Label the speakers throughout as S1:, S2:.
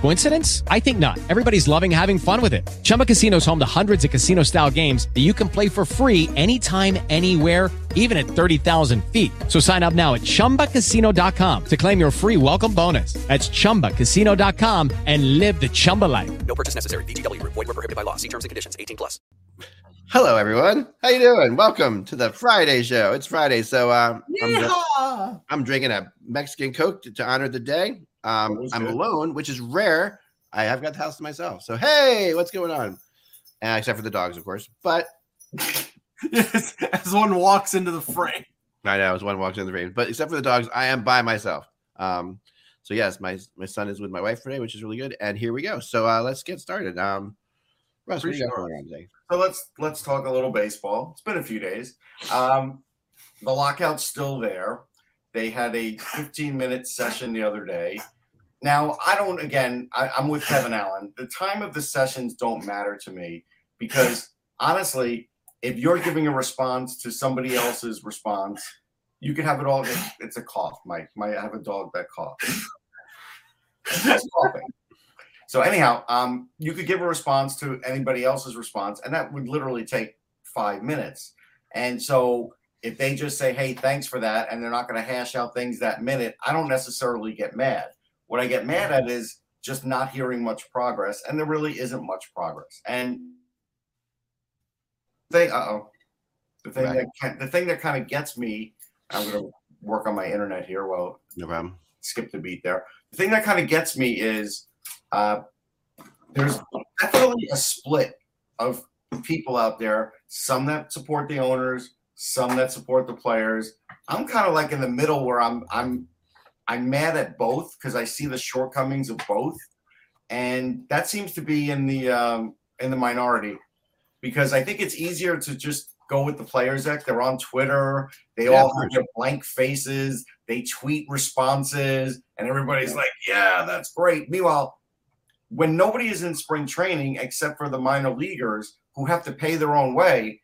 S1: Coincidence? I think not. Everybody's loving having fun with it. Chumba Casino is home to hundreds of casino style games that you can play for free anytime, anywhere, even at 30,000 feet. So sign up now at chumbacasino.com to claim your free welcome bonus. That's chumbacasino.com and live the Chumba life.
S2: No purchase necessary. VGW Group. Void were prohibited by law. See terms and conditions. 18 plus.
S3: Hello, everyone. How you doing? Welcome to the Friday show. It's Friday, so uh, I'm,
S4: Yeehaw!
S3: I'm drinking a Mexican Coke to, to honor the day. Um, I'm
S4: good.
S3: alone, which is rare. I have got the house to myself. So hey, what's going on? Uh, except for the dogs, of course. But
S4: Yes, as one walks into the frame.
S3: I know as one walks in the rain. But except for the dogs, I am by myself. Um, so yes, my my son is with my wife today, which is really good. And here we go. So uh, let's get started. Um, Russ, what got going on today?
S5: So let's let's talk a little baseball. It's been a few days. Um, the lockout's still there. They had a 15 minute session the other day. Now I don't. Again, I, I'm with Kevin Allen. The time of the sessions don't matter to me because honestly, if you're giving a response to somebody else's response, you can have it all. It's, a cough, Mike. Might have a dog that coughs. Coughing. So anyhow, um, you could give a response to anybody else's response, and that would literally take five minutes. And so if they just say, "Hey, thanks for that," and they're not going to hash out things that minute, I don't necessarily get mad. What I get mad at is just not hearing much progress, and there really isn't much progress. And they, uh oh, the thing
S3: Right.
S5: that kind, the thing that kind of gets me, I'm going to work on my internet here. Well,
S3: No problem.
S5: skip the beat there. The thing that kind of gets me is uh, there's definitely a split of people out there. Some that support the owners, some that support the players. I'm kind of like in the middle where I'm I'm I'm mad at both because I see the shortcomings of both, and that seems to be in the um, in the minority because I think it's easier to just go with the players act. They're on Twitter. They
S3: Yeah,
S5: all have their blank faces. They tweet responses, and everybody's like, "Yeah, that's great." Meanwhile, when nobody is in spring training except for the minor leaguers who have to pay their own way,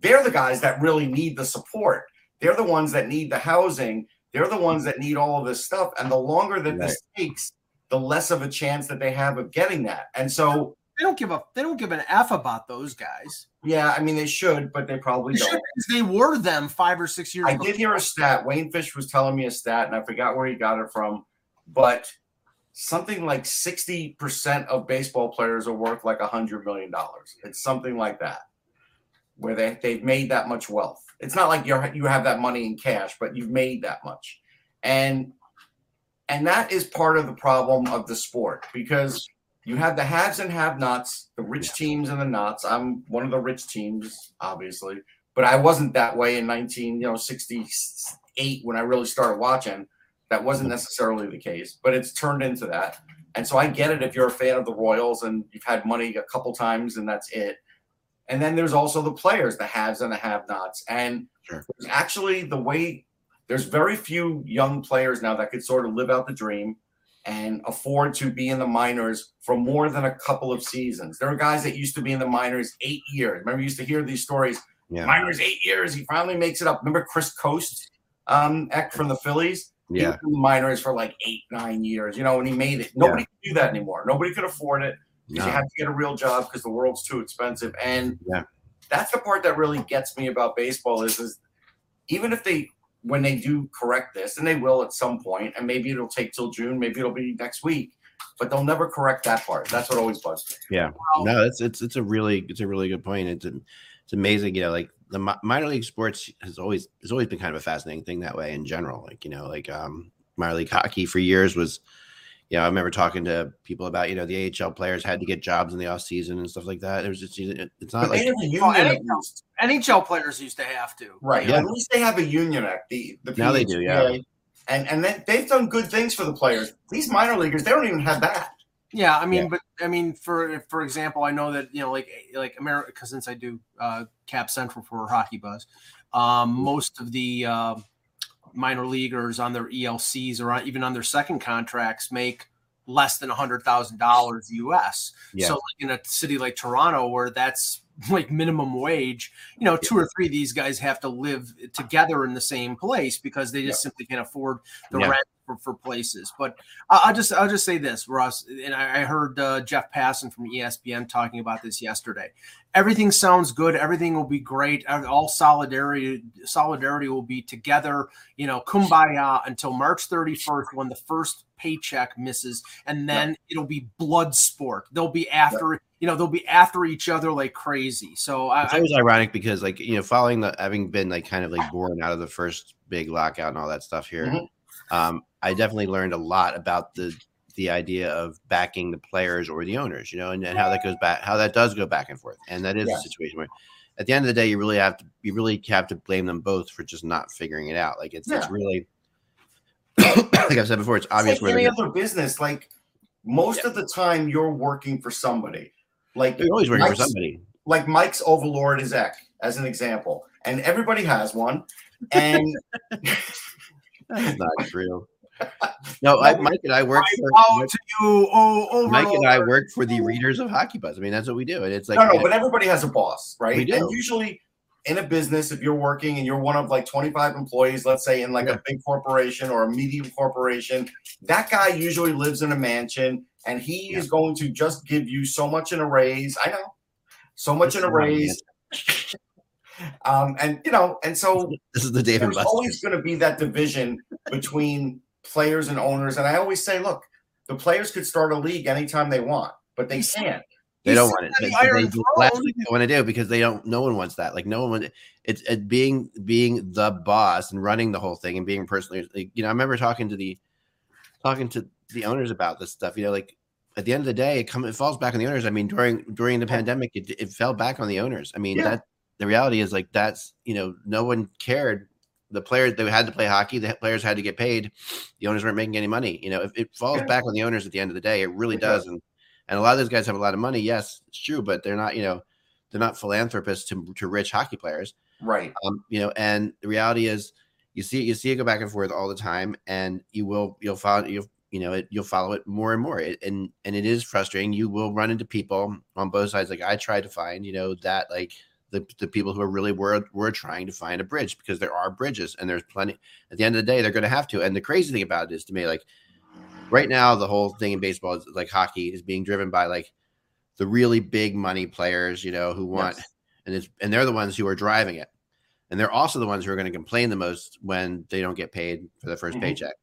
S5: they're the guys that really need the support. They're the ones that need the housing. They're the ones that need all of this stuff. And the longer that this takes, the less of a chance that they have of getting that. And so,
S4: They don't give a they don't give an F about those guys.
S5: yeah, I mean, they should, but they probably
S4: They,
S5: don't.
S4: should, they were them five or six years
S5: I
S4: ago.
S5: did hear a stat. Wayne Fish was telling me a stat, and I forgot where he got it from, but something like 60% of baseball players are worth like a $100 million. It's something like that, where they, they've made that much wealth. It's not like you're, you have that money in cash, but you've made that much. And and that is part of the problem of the sport because you have the haves and have nots, the rich teams and the nots. I'm one of the rich teams, obviously but I wasn't that way in 19, you know, 68 when I really started watching. That wasn't necessarily the case, but it's turned into that. And so I get it if you're a fan of the Royals and you've had money a couple times and that's it. And then there's also the players, the haves and the have-nots. And
S3: Sure.
S5: actually the way there's very few young players now that could sort of live out the dream and afford to be in the minors for more than a couple of seasons. There are guys that used to be in the minors eight years. Remember, you used to hear these stories
S3: Yeah.
S5: minors eight years. He finally makes it up. Remember Chris Coste, um, Eck from the Phillies? He
S3: Yeah.
S5: was in the minors for like eight, nine years, you know, and he made it. Nobody could do that anymore. Nobody could afford it
S3: No.
S5: you have to get a real job because the world's too expensive. And
S3: Yeah.
S5: that's the part that really gets me about baseball is, is even if they when they do correct this, and they will at some point, and maybe it'll take till June, maybe it'll be next week, but they'll never correct that part. That's what always bugs me.
S3: Yeah. No, it's it's it's a really it's a really good point. It's it's amazing, you know, like the minor league sports has always has always been kind of a fascinating thing that way in general. Like you know, like um minor league hockey for years was, you know, I remember talking to people about you know the AHL players had to get jobs in the off season and stuff like that. It was just it's not
S5: But they
S3: like
S5: have a union
S4: NHL. NHL players used to have to.
S5: Right.
S3: Yeah.
S5: At least they have a union act. The, the
S3: Now they do, yeah.
S5: And and they, they've done good things for the players. These minor leaguers, they don't even have that.
S4: Yeah, I mean,
S3: Yeah.
S4: but I mean, for for example, I know that you know, like like America, because since I do uh, Cap Central for Hockey Buzz, um, most of the uh, minor leaguers on their ELCs or on, even on their second contracts make less than a hundred thousand dollars US.
S3: Yeah.
S4: So like in a city like Toronto, where that's like minimum wage, you know, two or three of these guys have to live together in the same place because they just simply can't afford the
S3: Yeah.
S4: rent for, for places. But I'll just I'll just say this, Russ, and I, I heard uh, Jeff Passan from ESPN talking about this yesterday. Everything sounds good. Everything will be great. All solidarity solidarity will be together. You know, kumbaya until March 31st when the first paycheck misses, and then it'll be blood sport. They'll be after you know they'll be after each other like crazy. So I,
S3: always ironic because, like, you know, following the having been like kind of like born out of the first big lockout and all that stuff here,
S5: Mhm.
S3: Um, I definitely learned a lot about the the idea of backing the players or the owners, you know, and, and how that goes back, how that does go back and forth, and that is
S5: Yeah.
S3: a situation where, at the end of the day, you really have to you really have to blame them both for just not figuring it out. Like, it's it's really, like I've said before, it's
S5: It's
S3: obvious
S5: like
S3: where
S5: any other business. Like most of the time, you're working for somebody. Like
S3: they're always working for
S5: Mike's-
S3: somebody.
S5: like Mike's Overlord is Eck, as an example, and everybody has one. And
S3: That's not true. No, I, Mike and I work for.
S4: to you, oh,
S3: Mike and I work for the readers of Hockey Buzz. I mean, that's what we do, and it's like
S5: no, no, but everybody has a boss,
S3: We
S5: right?
S3: do.
S5: And usually in a business, if you're working and you're one of like 25 employees, let's say in like
S3: Yeah.
S5: a big corporation or a medium corporation, that guy usually lives in a mansion and he is going to just give you so much in a raise. I know. So much in a raise. Um, and you know, and so
S3: this is the David
S5: there's
S3: Buster.
S5: always going to be that division between players and owners. And I always say, look, the players could start a league anytime they want, but they can't.
S3: They
S4: He's
S3: don't want it.
S4: the
S3: they do last thing they want to do because they don't. No one wants that. Like no one. It's it being being the boss and running the whole thing and being personally. Like, you know, I remember talking to the talking to the owners about this stuff. You know, like at the end of the day, it come it falls back on the owners. I mean, during during the pandemic, it, it fell back on the owners. I mean,
S5: Yeah.
S3: that the reality is like that's you know no one cared. The players they had to play hockey. The players had to get paid. The owners weren't making any money. You know, if it falls
S5: Yeah.
S3: back on the owners at the end of the day, it really
S5: does.
S3: And and a lot of those guys have a lot of money. Yes, it's true, but they're not. You know, they're not philanthropists to to rich hockey players.
S5: Right.
S3: Um, you know, and the reality is, you see it you see it go back and forth all the time, and you will you'll follow you'll you know it, you'll follow it more and more, it, and and it is frustrating. You will run into people on both sides. Like I try to find, you know, that like the, the people who are really were were trying to find a bridge because there are bridges and there's plenty. At the end of the day, they're going to have to. And the crazy thing about it is to me, like right now, the whole thing in baseball is like hockey is being driven by like the really big money players, you know, who want
S5: Yes.
S3: and it's and they're the ones who are driving it and they're also the ones who are going to complain the most when they don't get paid for the 1st
S5: Mhm.
S3: paycheck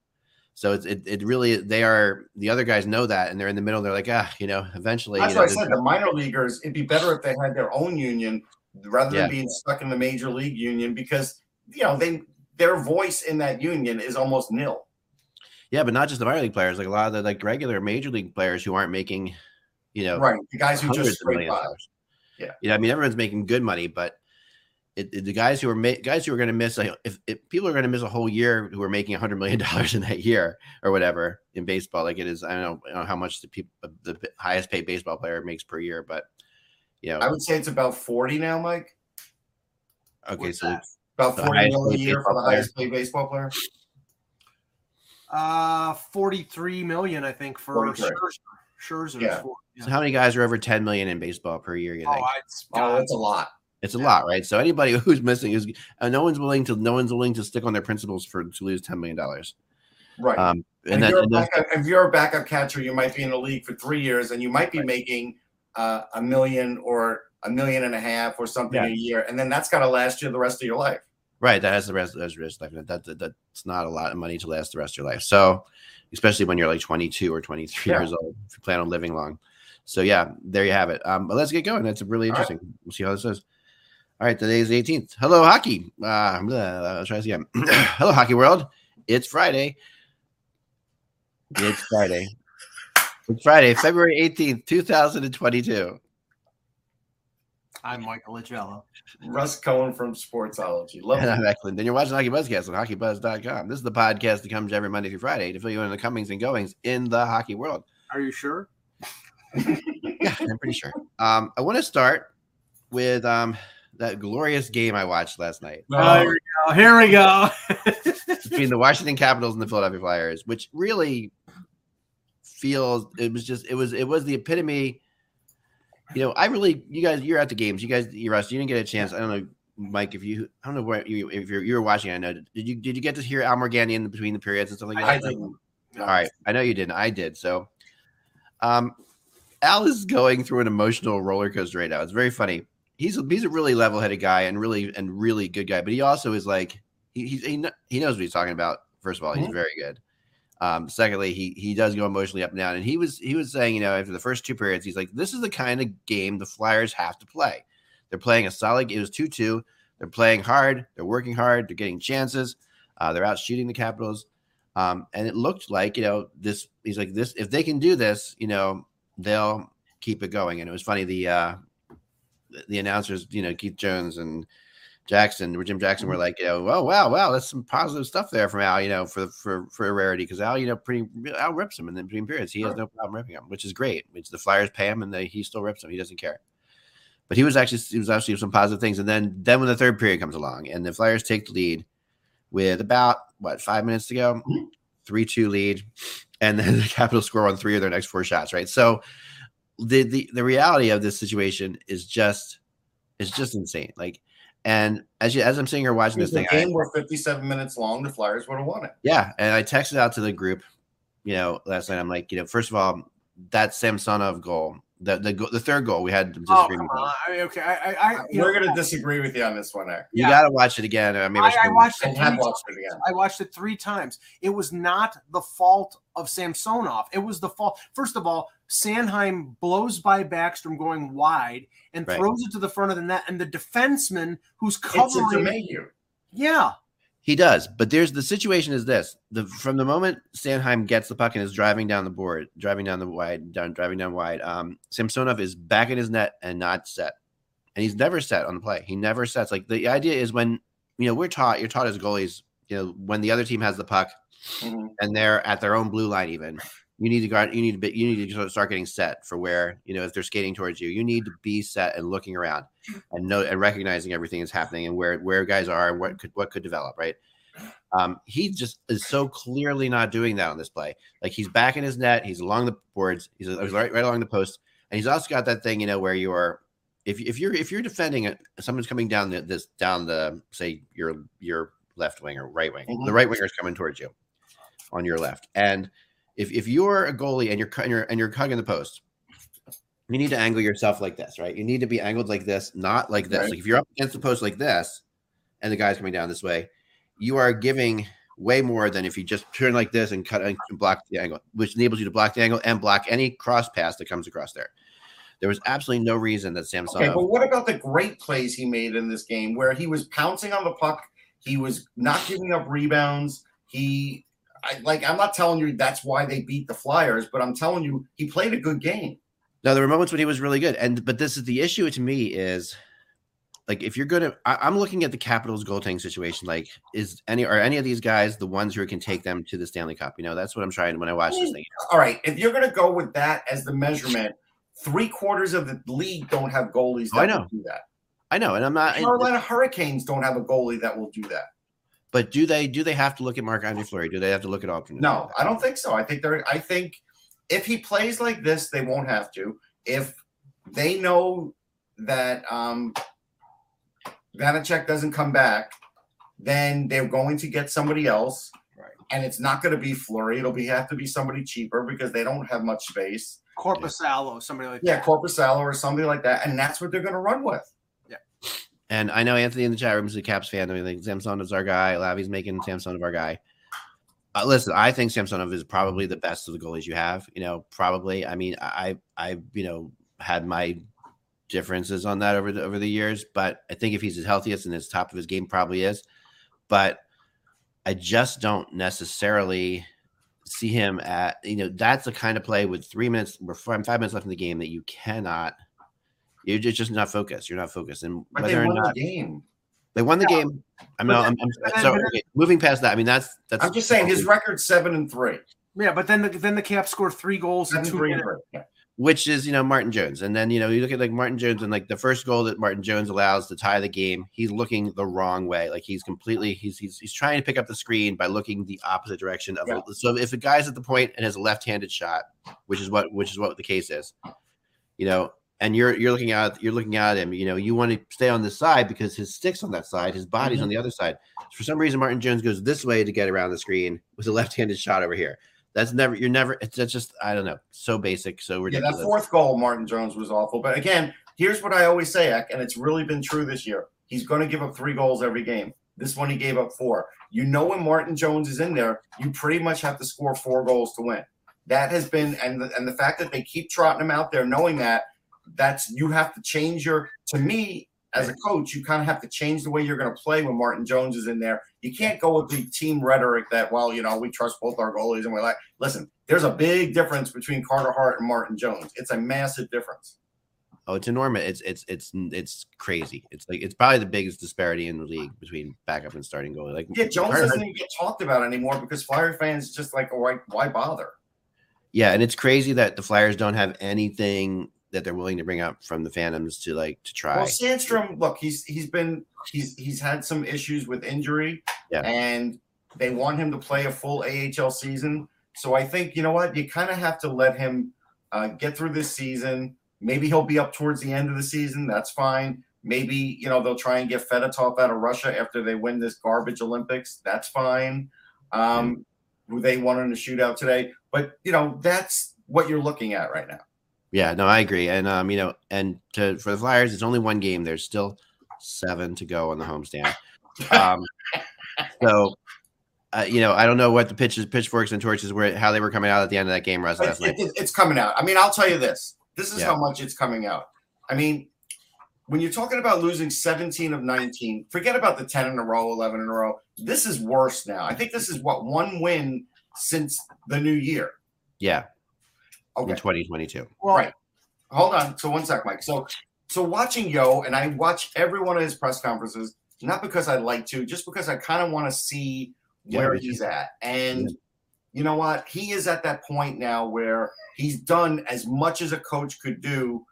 S3: so it's, it, it really they are the other guys know that and they're in the middle they're like ah you know eventually
S5: That's
S3: you know,
S5: what I said. The minor leaguers, it'd be better if they had their own union rather than being stuck in the major league union because you know they their voice in that union is almost nil.
S3: yeah but not just the minor league players like a lot of the like regular major league players who aren't making you know
S5: Right. The guys who just
S3: of millions of
S5: by.
S3: dollars.
S5: Yeah.
S3: you know i mean everyone's making good money but it, it- the guys who are ma- guys who are going to miss like, if, if people are going to miss a whole year who are making 100 million dollars in that year or whatever in baseball like it is i don't know, I don't know how much the people the highest paid baseball player makes per year but you know
S5: I would say it's about 40 now, Mike.
S3: okay
S4: What's
S3: so
S4: that?
S5: About
S3: The
S5: 40
S3: highest
S5: mil a year for the highest paid baseball player.
S4: Uh, 43 million, I think, for
S5: 43.
S4: Scherzer. Scherzer.
S5: Yeah.
S4: Four, yeah.
S3: So how many guys are over 10 million in baseball per year? You
S4: Oh,
S3: think
S4: it's,
S5: Oh, that's a lot.
S3: it's a lot, right? So anybody who's missing is uh, no one's willing to no one's willing to stick on their principles for to lose 10 million dollars.
S5: Right.
S3: Um,
S5: and,
S3: and
S5: if,
S3: then
S5: you're
S3: and
S5: backup, if you're a backup catcher, you might be in the league for three years and you might be making uh, a million or a million and a half or something
S3: Yeah.
S5: a year. And then that's got to last you the rest of your life.
S3: right, that has the rest that's rest life. That, that that's not a lot of money to last the rest of your life. So especially when you're like 22 or 23
S5: Yeah.
S3: years old, if you plan on living long. So yeah, there you have it. Um, but let's get going. That's really
S5: All right.
S3: interesting. We'll see how this is. All right, today's the 18th. Hello, hockey. Uh, I'll try this again. Hello, hockey world. It's Friday. It's Friday. It's Friday, February 18th, 2022.
S4: I'm Michael Lagello.
S5: Russ Cohen from Sportsology. Love
S3: And
S5: it.
S3: I'm Eklund. Then you're watching Hockey Buzzcast on hockeybuzz.com. This is the podcast that comes every Monday through Friday to fill you in on the comings and goings in the hockey world.
S4: Are you sure?
S3: Yeah, I'm pretty sure. Um, I want to start with um, that glorious game I watched last night
S4: Oh, here we go. Here we go.
S3: between the Washington Capitals and the Philadelphia Flyers, which really feels. It was just it was it was the epitome. You know, I really you guys you're at the games. You guys, you Russ, you didn't get a chance. I don't know, Mike, if you I don't know where you if you're you were watching. I know. Did you did you get to hear Al Morganti in between the periods and stuff like that?
S5: I didn't.
S3: All right, I know you didn't. I did. So, um, Al is going through an emotional roller coaster right now. It's very funny. He's a, he's a really level headed guy and really and really good guy, but he also is like he he's, he, he knows what he's talking about. First of all, he's very good. Um, secondly, he he does go emotionally up and down, and he was he was saying, you know, after the first two periods, he's like, this is the kind of game the Flyers have to play. They're playing a solid. It was two two. They're playing hard. They're working hard. They're getting chances. Uh, they're out shooting the Capitals. Um, and it looked like, you know, this, he's like, this, if they can do this, you know, they'll keep it going. And it was funny. The, uh, the- the announcers, you know, Keith Jones and Jackson, or Jim Jackson were mm-hmm. like, you know, oh, wow, wow, that's some positive stuff there from Al, you know, for, for, for a rarity. Cause Al, you know, pretty, Al rips him in the between periods. He has no problem ripping him, which is great. Which the Flyers pay him and they, he still rips him. He doesn't care. But he was actually, he was actually some positive things. And then, then when the third period comes along and the Flyers take the lead, with about what five minutes to go, mm-hmm. three two lead, and then the Capitals score on three of their next four shots. Right. So the the the reality of this situation is just is just insane. Like, and as you as I'm sitting here watching this
S5: the
S3: thing, I-
S5: game were 57 minutes long, the Flyers would have won it.
S3: yeah, and I texted out to the group, you know, last night. I'm like, you know, first of all, that Samsonov goal, the the go- the third goal, we had
S4: Oh,
S3: disagreement.
S4: come
S3: on.
S4: on. I mean, okay. I, I, I
S5: We're
S4: know,
S5: going to disagree with you on this one, Eric.
S3: You
S4: Yeah.
S3: got to watch it again. I mean,
S4: I, I watched it.
S5: have
S4: three
S5: watched it again.
S4: I watched it three times. It was not the fault of Samsonov. It was the fault. First of all, Sanheim blows by Backstrom going wide and
S3: Right.
S4: throws it to the front of the net, and the defenseman who's
S5: It's a
S4: covering.
S5: Domingue.
S4: Yeah,
S3: He does, but there's the situation is this: the from the moment Sanheim gets the puck and is driving down the board, driving down the wide, down driving down wide, um, Samsonov is back in his net and not set, and he's never set on the play. He never sets. Like the idea is when you know we're taught, you're taught as goalies, you know, when the other team has the puck
S5: Mhm.
S3: and they're at their own blue line, even you need to guard, you need to be, you need to start getting set for where you know if they're skating towards you, you need to be set and looking around and know and recognizing everything that's happening and where where guys are and what could what could develop, right? Um, he just is so clearly not doing that on this play. Like he's back in his net, he's along the boards, he's he's right right along the post, and he's also got that thing, you know, where you are if if you're if you're defending it, someone's coming down the, this down the say your your left wing or right wing,
S5: Mhm.
S3: the right winger is coming towards you on your left, and if if you're a goalie and you're and you're and you're hugging the post, you need to angle yourself like this, right? You need to be angled like this, not like this.
S5: Right.
S3: Like if you're up against the post like this, and the guy's coming down this way, you are giving way more than if you just turn like this and cut and block the angle, which enables you to block the angle and block any cross pass that comes across there. There was absolutely no reason that Samsonov.
S5: Okay, but what about the great plays he made in this game where he was pouncing on the puck? He was not giving up rebounds. He, I, like, I'm not telling you that's why they beat the Flyers, but I'm telling you he played a good game.
S3: No, there were moments when he was really good, and but this is the issue to me is like if you're gonna, I, I'm looking at the Capitals goaltending situation. Like, is any are any of these guys the ones who can take them to the Stanley Cup? You know, that's what I'm trying when I watch this thing.
S5: All right, if you're going to go with that as the measurement, three quarters of the league don't have goalies that
S3: Oh, I know.
S5: will do that.
S3: I know, and I'm not.
S5: Carolina Hurricanes don't have a goalie that will do that.
S3: But do they do they have to look at Marc-Andre Fleury? Do they have to look at alternate?
S5: No, I don't think so. I think they're. I think if he plays like this, they won't have to. If they know that um Vanecek doesn't come back, then they're going to get somebody else.
S4: Right.
S5: And it's not going to be Fleury. It'll be have to be somebody cheaper because they don't have much space.
S4: Korpisalo, somebody like
S5: Yeah,
S4: that.
S5: Korpisalo or something like that, and that's what they're going to run with.
S3: And I know Anthony in the chat room is a Caps fan. I mean, like, Samsonov is our guy. Lavi's making Samsonov our guy. Uh, listen, I think Samsonov is probably the best of the goalies you have. You know, probably. I mean, I, I, you know, had my differences on that over the over the years, but I think if he's his healthiest and his top of his game, probably is. But I just don't necessarily see him at. You know, that's the kind of play with three minutes, five minutes left in the game that you cannot. You're just, just not focused. You're not focused, and
S5: But they
S3: whether or
S5: won
S3: not
S5: the game.
S3: they won the game. I'm
S4: But then-
S3: I'm, I'm
S4: then-
S3: so okay, moving past that. I mean, that's that's.
S5: I'm just saying his record's seven and three.
S4: Yeah, but then the then the Caps scored three goals in
S5: Seven,
S4: two
S5: three, and
S4: minutes.
S5: three. Yeah.
S3: which is you know Martin Jones. And then you know you look at like Martin Jones and like the first goal that Martin Jones allows to tie the game, he's looking the wrong way. Like he's completely he's he's, he's trying to pick up the screen by looking the opposite direction of
S5: Yeah.
S3: so if a guy's at the point and has a left-handed shot, which is what which is what the case is, you know, and you're you're looking at you're looking at him, you know, you want to stay on this side because his stick's on that side, his body's
S5: Mm-hmm.
S3: on the other side. For some reason, Martin Jones goes this way to get around the screen with a left-handed shot over here. That's never you're never it's that's just I don't know so basic so ridiculous.
S5: Yeah,
S3: ridiculous.
S5: that fourth goal, Martin Jones was awful. But again, here's what I always say, Ek, and it's really been true this year. He's going to give up three goals every game. This one he gave up four. You know when Martin Jones is in there, you pretty much have to score four goals to win. That has been, and the, and the fact that they keep trotting him out there, knowing that, that's you have to change your. To me, as a coach, you kind of have to change the way you're going to play when Martin Jones is in there. You can't go with the team rhetoric that, well, you know, we trust both our goalies and we're like, listen, there's a big difference between Carter Hart and Martin Jones. It's a massive difference.
S3: Oh, it's enormous. It's it's it's it's crazy. It's like it's probably the biggest disparity in the league between backup and starting goalie. Like
S5: Yeah, Jones
S3: Carter-
S5: doesn't even get talked about anymore because Flyer fans just like, why, why bother?
S3: yeah, and it's crazy that the Flyers don't have anything that they're willing to bring up from the Phantoms to like to try.
S5: Well, Sandstrom, look, he's he's been he's he's had some issues with injury,
S3: Yeah.
S5: and they want him to play a full AHL season. So I think you know what, you kind of have to let him uh, get through this season. Maybe he'll be up towards the end of the season. That's fine. Maybe you know they'll try and get Fedotov out of Russia after they win this garbage Olympics. That's fine. Um, who they won in a shootout today, but you know that's what you're looking at right now.
S3: Yeah, no, I agree. And um, you know, and to for the Flyers, it's only one game. There's still seven to go on the homestand. Um, so uh, you know, I don't know what the pitches, pitchforks, and torches were, how they were coming out at the end of that game, Russ, last
S5: It's,
S3: night.
S5: it- it's coming out. I mean, I'll tell you this. This is
S3: Yeah.
S5: how much it's coming out. I mean, when you're talking about losing 17 of 19, forget about the 10 in a row, 11 in a row. This is worse now. I think this is what one win since the new year.
S3: Yeah,
S5: Okay.
S3: in 2022.
S4: Well,
S5: Right. Hold on. So one sec, Mike. So so watching Yeo, and I watch every one of his press conferences, not because I like to, just because I kind of want to see where
S3: me too.
S5: he's at. And you know what? He is at that point now where he's done as much as a coach could do.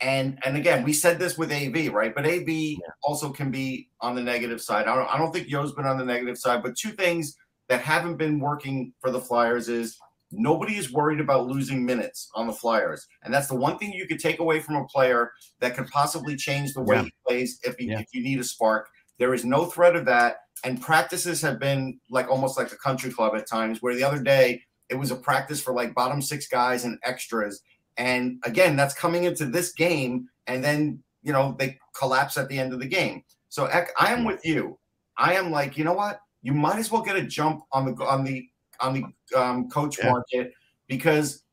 S5: And and again, we said this with AV, right? But AV also can be on the negative side. I don't, I don't think Yeo's been on the negative side, but two things that haven't been working for the Flyers is nobody is worried about losing minutes on the Flyers. And that's the one thing you could take away from a player that could possibly change the way
S3: Yeah.
S5: he plays if, he,
S3: Yeah.
S5: if you need a spark. There is no threat of that. And practices have been like almost like a country club at times, where the other day it was a practice for like bottom six guys and extras. And again, that's coming into this game. And then, you know, they collapse at the end of the game. So Ek, I am with you. I am like, you know what? You might as well get a jump on the on the on the um, coach
S3: Yeah.
S5: market because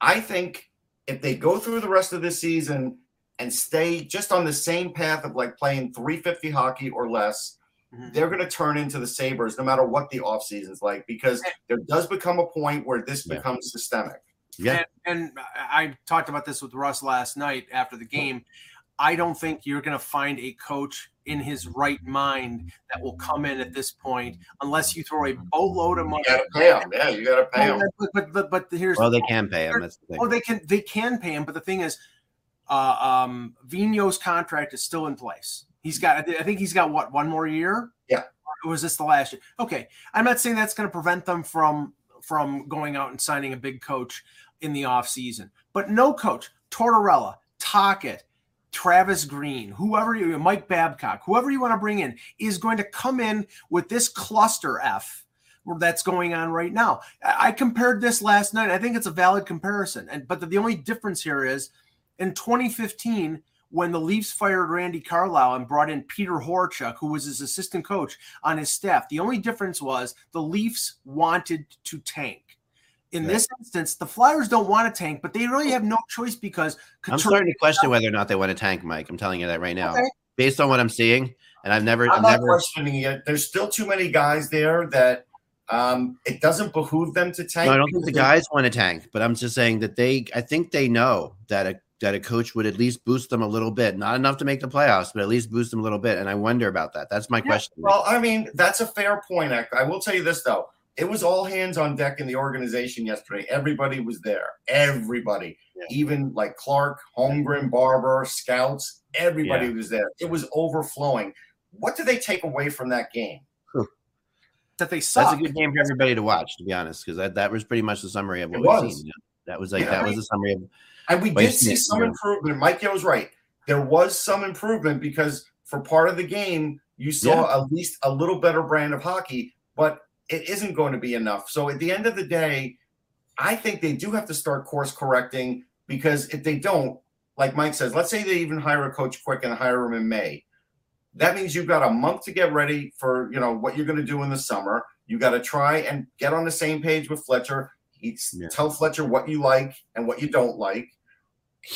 S5: I think if they go through the rest of this season and stay just on the same path of like playing 350 hockey or less,
S4: Mhm.
S5: they're going to turn into the Sabres no matter what the offseason's like because there does become a point where this
S3: Yeah.
S5: becomes systemic.
S3: Yeah,
S4: And, and I I talked about this with Russ last night after the game. I don't think you're going to find a coach in his right mind that will come in at this point unless you throw a boatload of money.
S5: You got to pay them. Yeah, you got to pay them.
S4: But, but, but, but here's
S3: well, they can pay him. That's the thing.
S4: Oh, they can they can pay him, but the thing is, uh, um, Vino's contract is still in place. He's got, I I think he's got what one more year.
S5: Yeah.
S4: Or was this the last year? Okay, I'm not saying that's going to prevent them from from going out and signing a big coach in the off season, but no coach, Tortorella, Tocchet, Travis Green, whoever you, Mike Babcock, whoever you want to bring in, is going to come in with this cluster F that's going on right now. I compared this last night. I think it's a valid comparison. And but the, the only difference here is in 2015, when the Leafs fired Randy Carlyle and brought in Peter Horachek, who was his assistant coach on his staff, the only difference was the Leafs wanted to tank. In
S3: Right.
S4: this instance, the Flyers don't want to tank, but they really have no choice because
S3: I'm starting to question whether or not they want to tank Mike. I'm telling you that right now,
S4: Okay.
S3: based on what I'm seeing, and I've never,
S5: I'm
S3: I've
S5: not
S3: never.
S5: questioning it. There's still too many guys there that um, it doesn't behoove them to tank.
S3: No, I don't think the guys want to tank, but I'm just saying that they. I think they know that a that a coach would at least boost them a little bit, not enough to make the playoffs, but at least boost them a little bit. And I wonder about that. That's my question.
S5: Well, I mean, that's a fair point. Ek. I will tell you this though. It was all hands on deck in the organization yesterday. Everybody was there. Everybody,
S3: Yeah.
S5: even like Clark, Holmgren, Barber, scouts, everybody
S3: Yeah.
S5: was there. It was overflowing. What do they take away from that game?
S4: that they
S3: That's a good game for everybody to watch, to be honest, because that, that was pretty much the summary of what
S5: It
S3: we've
S5: was.
S3: seen. That was like
S5: Yeah.
S3: that was the summary of
S5: And we did see
S3: see-
S5: some
S3: yeah.
S5: improvement. Mike was right. There was some improvement because for part of the game, you saw at least a little better brand of hockey, but it isn't going to be enough. So at the end of the day, I think they do have to start course correcting because if they don't, like Mike says, let's say they even hire a coach quick and hire him in May. That means you've got a month to get ready for you know what you're going to do in the summer. You got to try and get on the same page with Fletcher. He's,
S3: Yeah.
S5: Tell Fletcher what you like and what you don't like.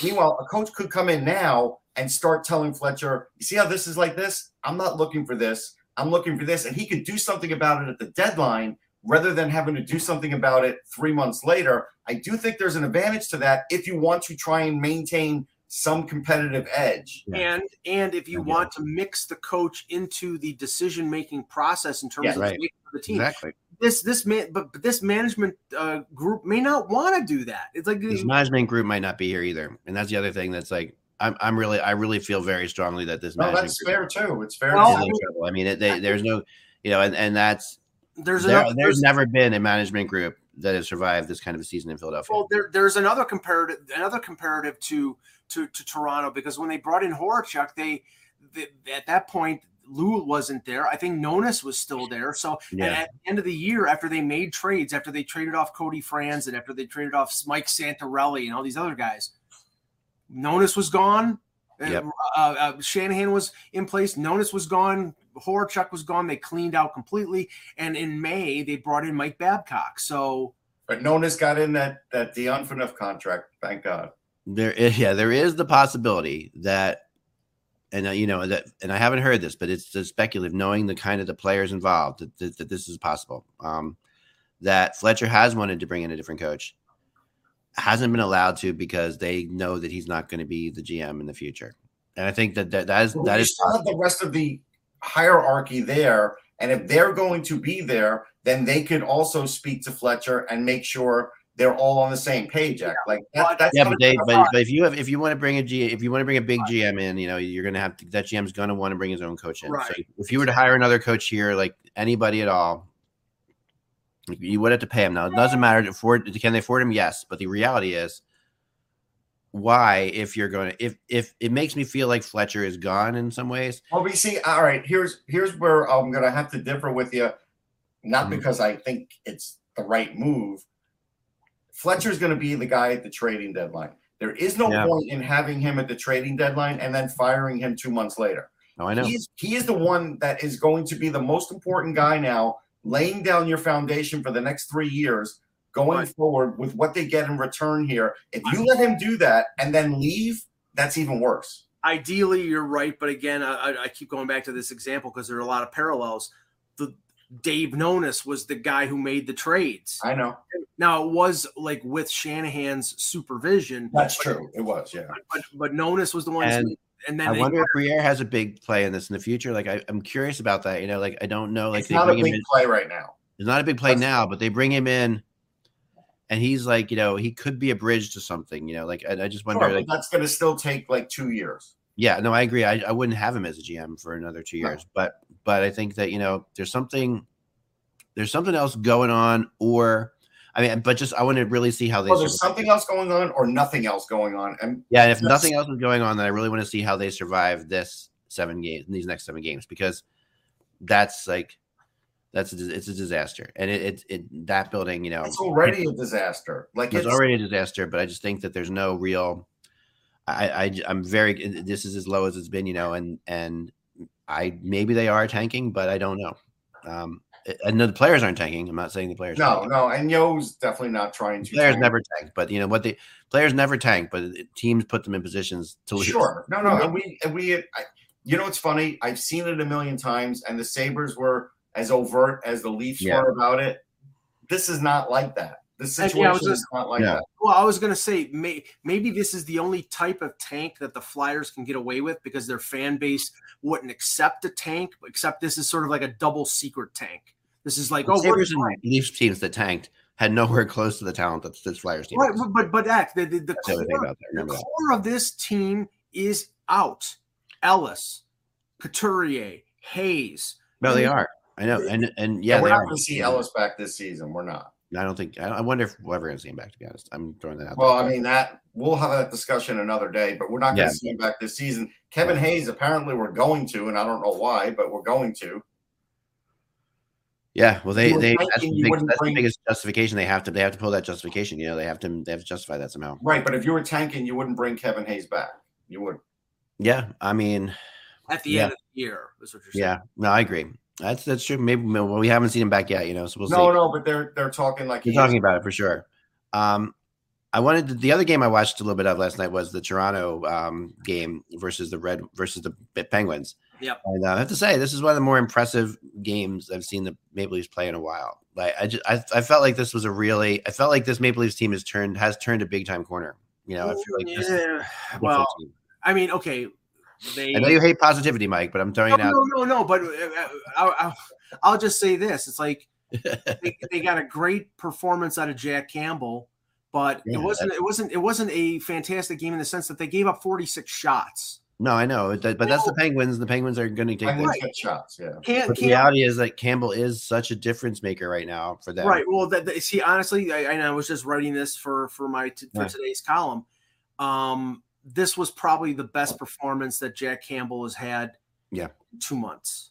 S5: Meanwhile, a coach could come in now and start telling Fletcher, "You see how this is like this? I'm not looking for this. I'm looking for this," and he could do something about it at the deadline rather than having to do something about it three months later. I do think there's an advantage to that if you want to try and maintain some competitive edge.
S3: Yeah.
S4: And and if you
S3: I get
S4: want to mix the coach into the decision making process in terms
S5: Yeah,
S4: of
S3: right.
S4: the the team,
S3: exactly.
S4: this this man but, but this management uh, group may not want to do that. It's like
S3: This management group might not be here either, and that's the other thing. That's like I'm I'm really I really feel very strongly that this
S5: No, that's
S3: group
S5: fair too. It's fair.
S4: Well,
S3: is
S5: to.
S3: I mean, it, they, there's no, you know, and and that's
S4: there's
S3: there,
S4: another,
S3: there's
S4: there's,
S3: never been a management group that has survived this kind of a season in Philadelphia.
S4: well, there, there's another comparative another comparative to to to Toronto because when they brought in Horachek, they, they at that point Lou wasn't there. I think Nonis was still there. So
S3: Yeah.
S4: at the end of the year, after they made trades, after they traded off Cody Franz and after they traded off Mike Santorelli and all these other guys, Nonis was gone. Uh,
S3: Yep.
S4: Uh, uh, Shanahan was in place. Nonis was gone. Horachek was gone. They cleaned out completely. And in May, they brought in Mike Babcock. So
S5: But Nonis got in that that Dion Phaneuf contract. Thank God.
S3: there is, yeah there is the possibility that and uh, you know that and i haven't heard this but it's just speculative knowing the kind of the players involved that, that, that this is possible um that fletcher has wanted to bring in a different coach hasn't been allowed to because they know that he's not going to be the gm in the future and i think that that, that is
S5: Well,
S3: that
S5: you
S3: is
S5: still have the rest of the hierarchy there, and if they're going to be there, then they could also speak to Fletcher and make sure they're all on the same page. Jack. Like that, that's
S3: yeah
S5: how
S3: but they but, but if you have if you want to bring a g if you want to bring a big gm in you know you're going to have to that gm's going to want to bring his own coach in so if you were to hire another coach here like anybody at all you would have to pay him now it doesn't matter to afford can they afford him yes but the reality is why if you're going to if if it makes me feel like fletcher is gone in some ways
S5: Well, we see. All right, here's here's where I'm going to have to differ with you, not
S3: Mhm.
S5: because I think it's the right move. Fletcher's going to be the guy at the trading deadline. There is no
S3: Yeah.
S5: point in having him at the trading deadline and then firing him two months later.
S3: no i know
S5: He is, he is the one that is going to be the most important guy now, laying down your foundation for the next three years, going
S4: Right.
S5: forward with what they get in return here. If you let him do that and then leave, that's even worse.
S4: ideally you're right but again i, I- I keep going back to this example because there are a lot of parallels the dave nonis was the guy who made the trades
S5: I know
S4: now it was like with shanahan's supervision
S5: that's true. It was, yeah.
S4: but but nonis was the one
S3: And
S4: and then
S3: i
S4: they-
S3: wonder if briere has a big play in this in the future like I, i'm curious about that you know like i don't know like
S5: it's
S3: they
S5: not a
S3: bring him
S5: big
S3: in
S5: play right now.
S3: It's not a big play
S5: That's-
S3: now, but they bring him in, and he's like, you know, he could be a bridge to something. You know, like I, I just wonder,
S5: Sure,
S3: like,
S5: that's going to still take like two years.
S3: yeah, no, I agree. I, I wouldn't have him as a GM for another two
S5: No.
S3: years, but but I think that you know, there's something, there's something else going on, or I mean, but just I want to really see how they.
S5: Well, there's
S3: survive.
S5: something else going on or nothing else going on. And
S3: Yeah, and if nothing else is going on, then I really want to see how they survive this seven games, these next seven games, because that's like that's a, it's a disaster, and it, it it that building, you know,
S5: it's already a disaster. Like
S3: it's
S5: it's,
S3: already a disaster, but I just think that there's no real. I, I I'm very. This is as low as it's been, you know, and and I maybe they are tanking, but I don't know. Um, and the players aren't tanking. I'm not saying the players.
S5: no, no. And Yeo's definitely not trying to.
S3: players
S5: tank.
S3: never tank, but you know what? The players never tank, but teams put them in positions to lose.
S5: Sure. No, no. And we, and we, I, you know, it's funny. I've seen it a million times, and the Sabres were as overt as the Leafs
S3: Yeah.
S5: were about it. This is not like that. This
S4: And,
S5: situation
S4: yeah, I was
S5: is
S4: just-
S5: not like
S3: Yeah.
S5: that.
S4: well i was going to say may, maybe this is the only type of tank that the flyers can get away with because their fan base wouldn't accept a tank except this is sort of like a double secret tank This is like
S3: The
S4: oh, we're
S3: Sabres and Leafs teams that tanked had nowhere close to the talent that this Flyers team.
S4: right,
S3: has.
S4: but but, but the the, the,
S3: That's the other thing
S4: core, the core of this team is out. Ellis, Couturier, Hayes.
S3: No, they are. I know, and and yeah,
S5: we're
S3: they
S5: not going to see Ellis back this season. We're not.
S3: I don't think. I, I wonder if we're ever going to see him back. To be honest, I'm throwing that out.
S5: Well,
S3: there.
S5: I mean that we'll have that discussion another day, but we're not going
S3: Yeah.
S5: to see him back this season. Kevin Hayes apparently we're going to, and I don't know why, but we're going to.
S3: yeah. Well, they they that's, the, big,
S5: wouldn't
S3: that's the biggest justification they have to they have to pull that justification. You know, they have to they have to justify that somehow.
S5: Right, but if you were tanking, you wouldn't bring Kevin Hayes back. You would.
S3: Yeah, I mean,
S4: At the
S3: Yeah.
S4: end of the year, is what you're saying.
S3: yeah. No, I agree. That's that's true. Maybe well, we haven't seen him back yet. You know, so we'll
S5: no,
S3: see.
S5: no, but they're they're talking like
S3: You're talking
S5: is.
S3: about it for sure. Um, I wanted to, the other game I watched a little bit of last night was the Toronto um, game versus the Red versus the Penguins.
S4: Yep.
S3: And uh, I have to say, this is one of the more impressive games I've seen the Maple Leafs play in a while. Like I just, I, I felt like this was a really, I felt like this Maple Leafs team has turned has turned a big time corner. You know, I feel like this,
S4: yeah. Well, I mean, okay. They
S3: I know you hate positivity, Mike, but I'm telling
S4: no,
S3: it out.
S4: no, no, no. But uh, uh, I'll, I'll, I'll just say this: it's like they, they got a great performance out of Jack Campbell, but
S3: Yeah,
S4: it wasn't. It wasn't. It wasn't a fantastic game in the sense that they gave up 46 shots.
S3: No, I know, it- but that's the Penguins. The Penguins are going to take.
S5: Penguins
S3: this.
S5: get shots. Yeah.
S4: Can't,
S3: But the
S4: can't
S3: reality is that Campbell is such a difference maker right now for them.
S4: Right. Well, that, that- see, honestly, I, I was just writing this for for my t- for
S3: Yeah.
S4: today's column. Um, this was probably the best performance that Jack Campbell has had.
S3: Yeah.
S4: two months.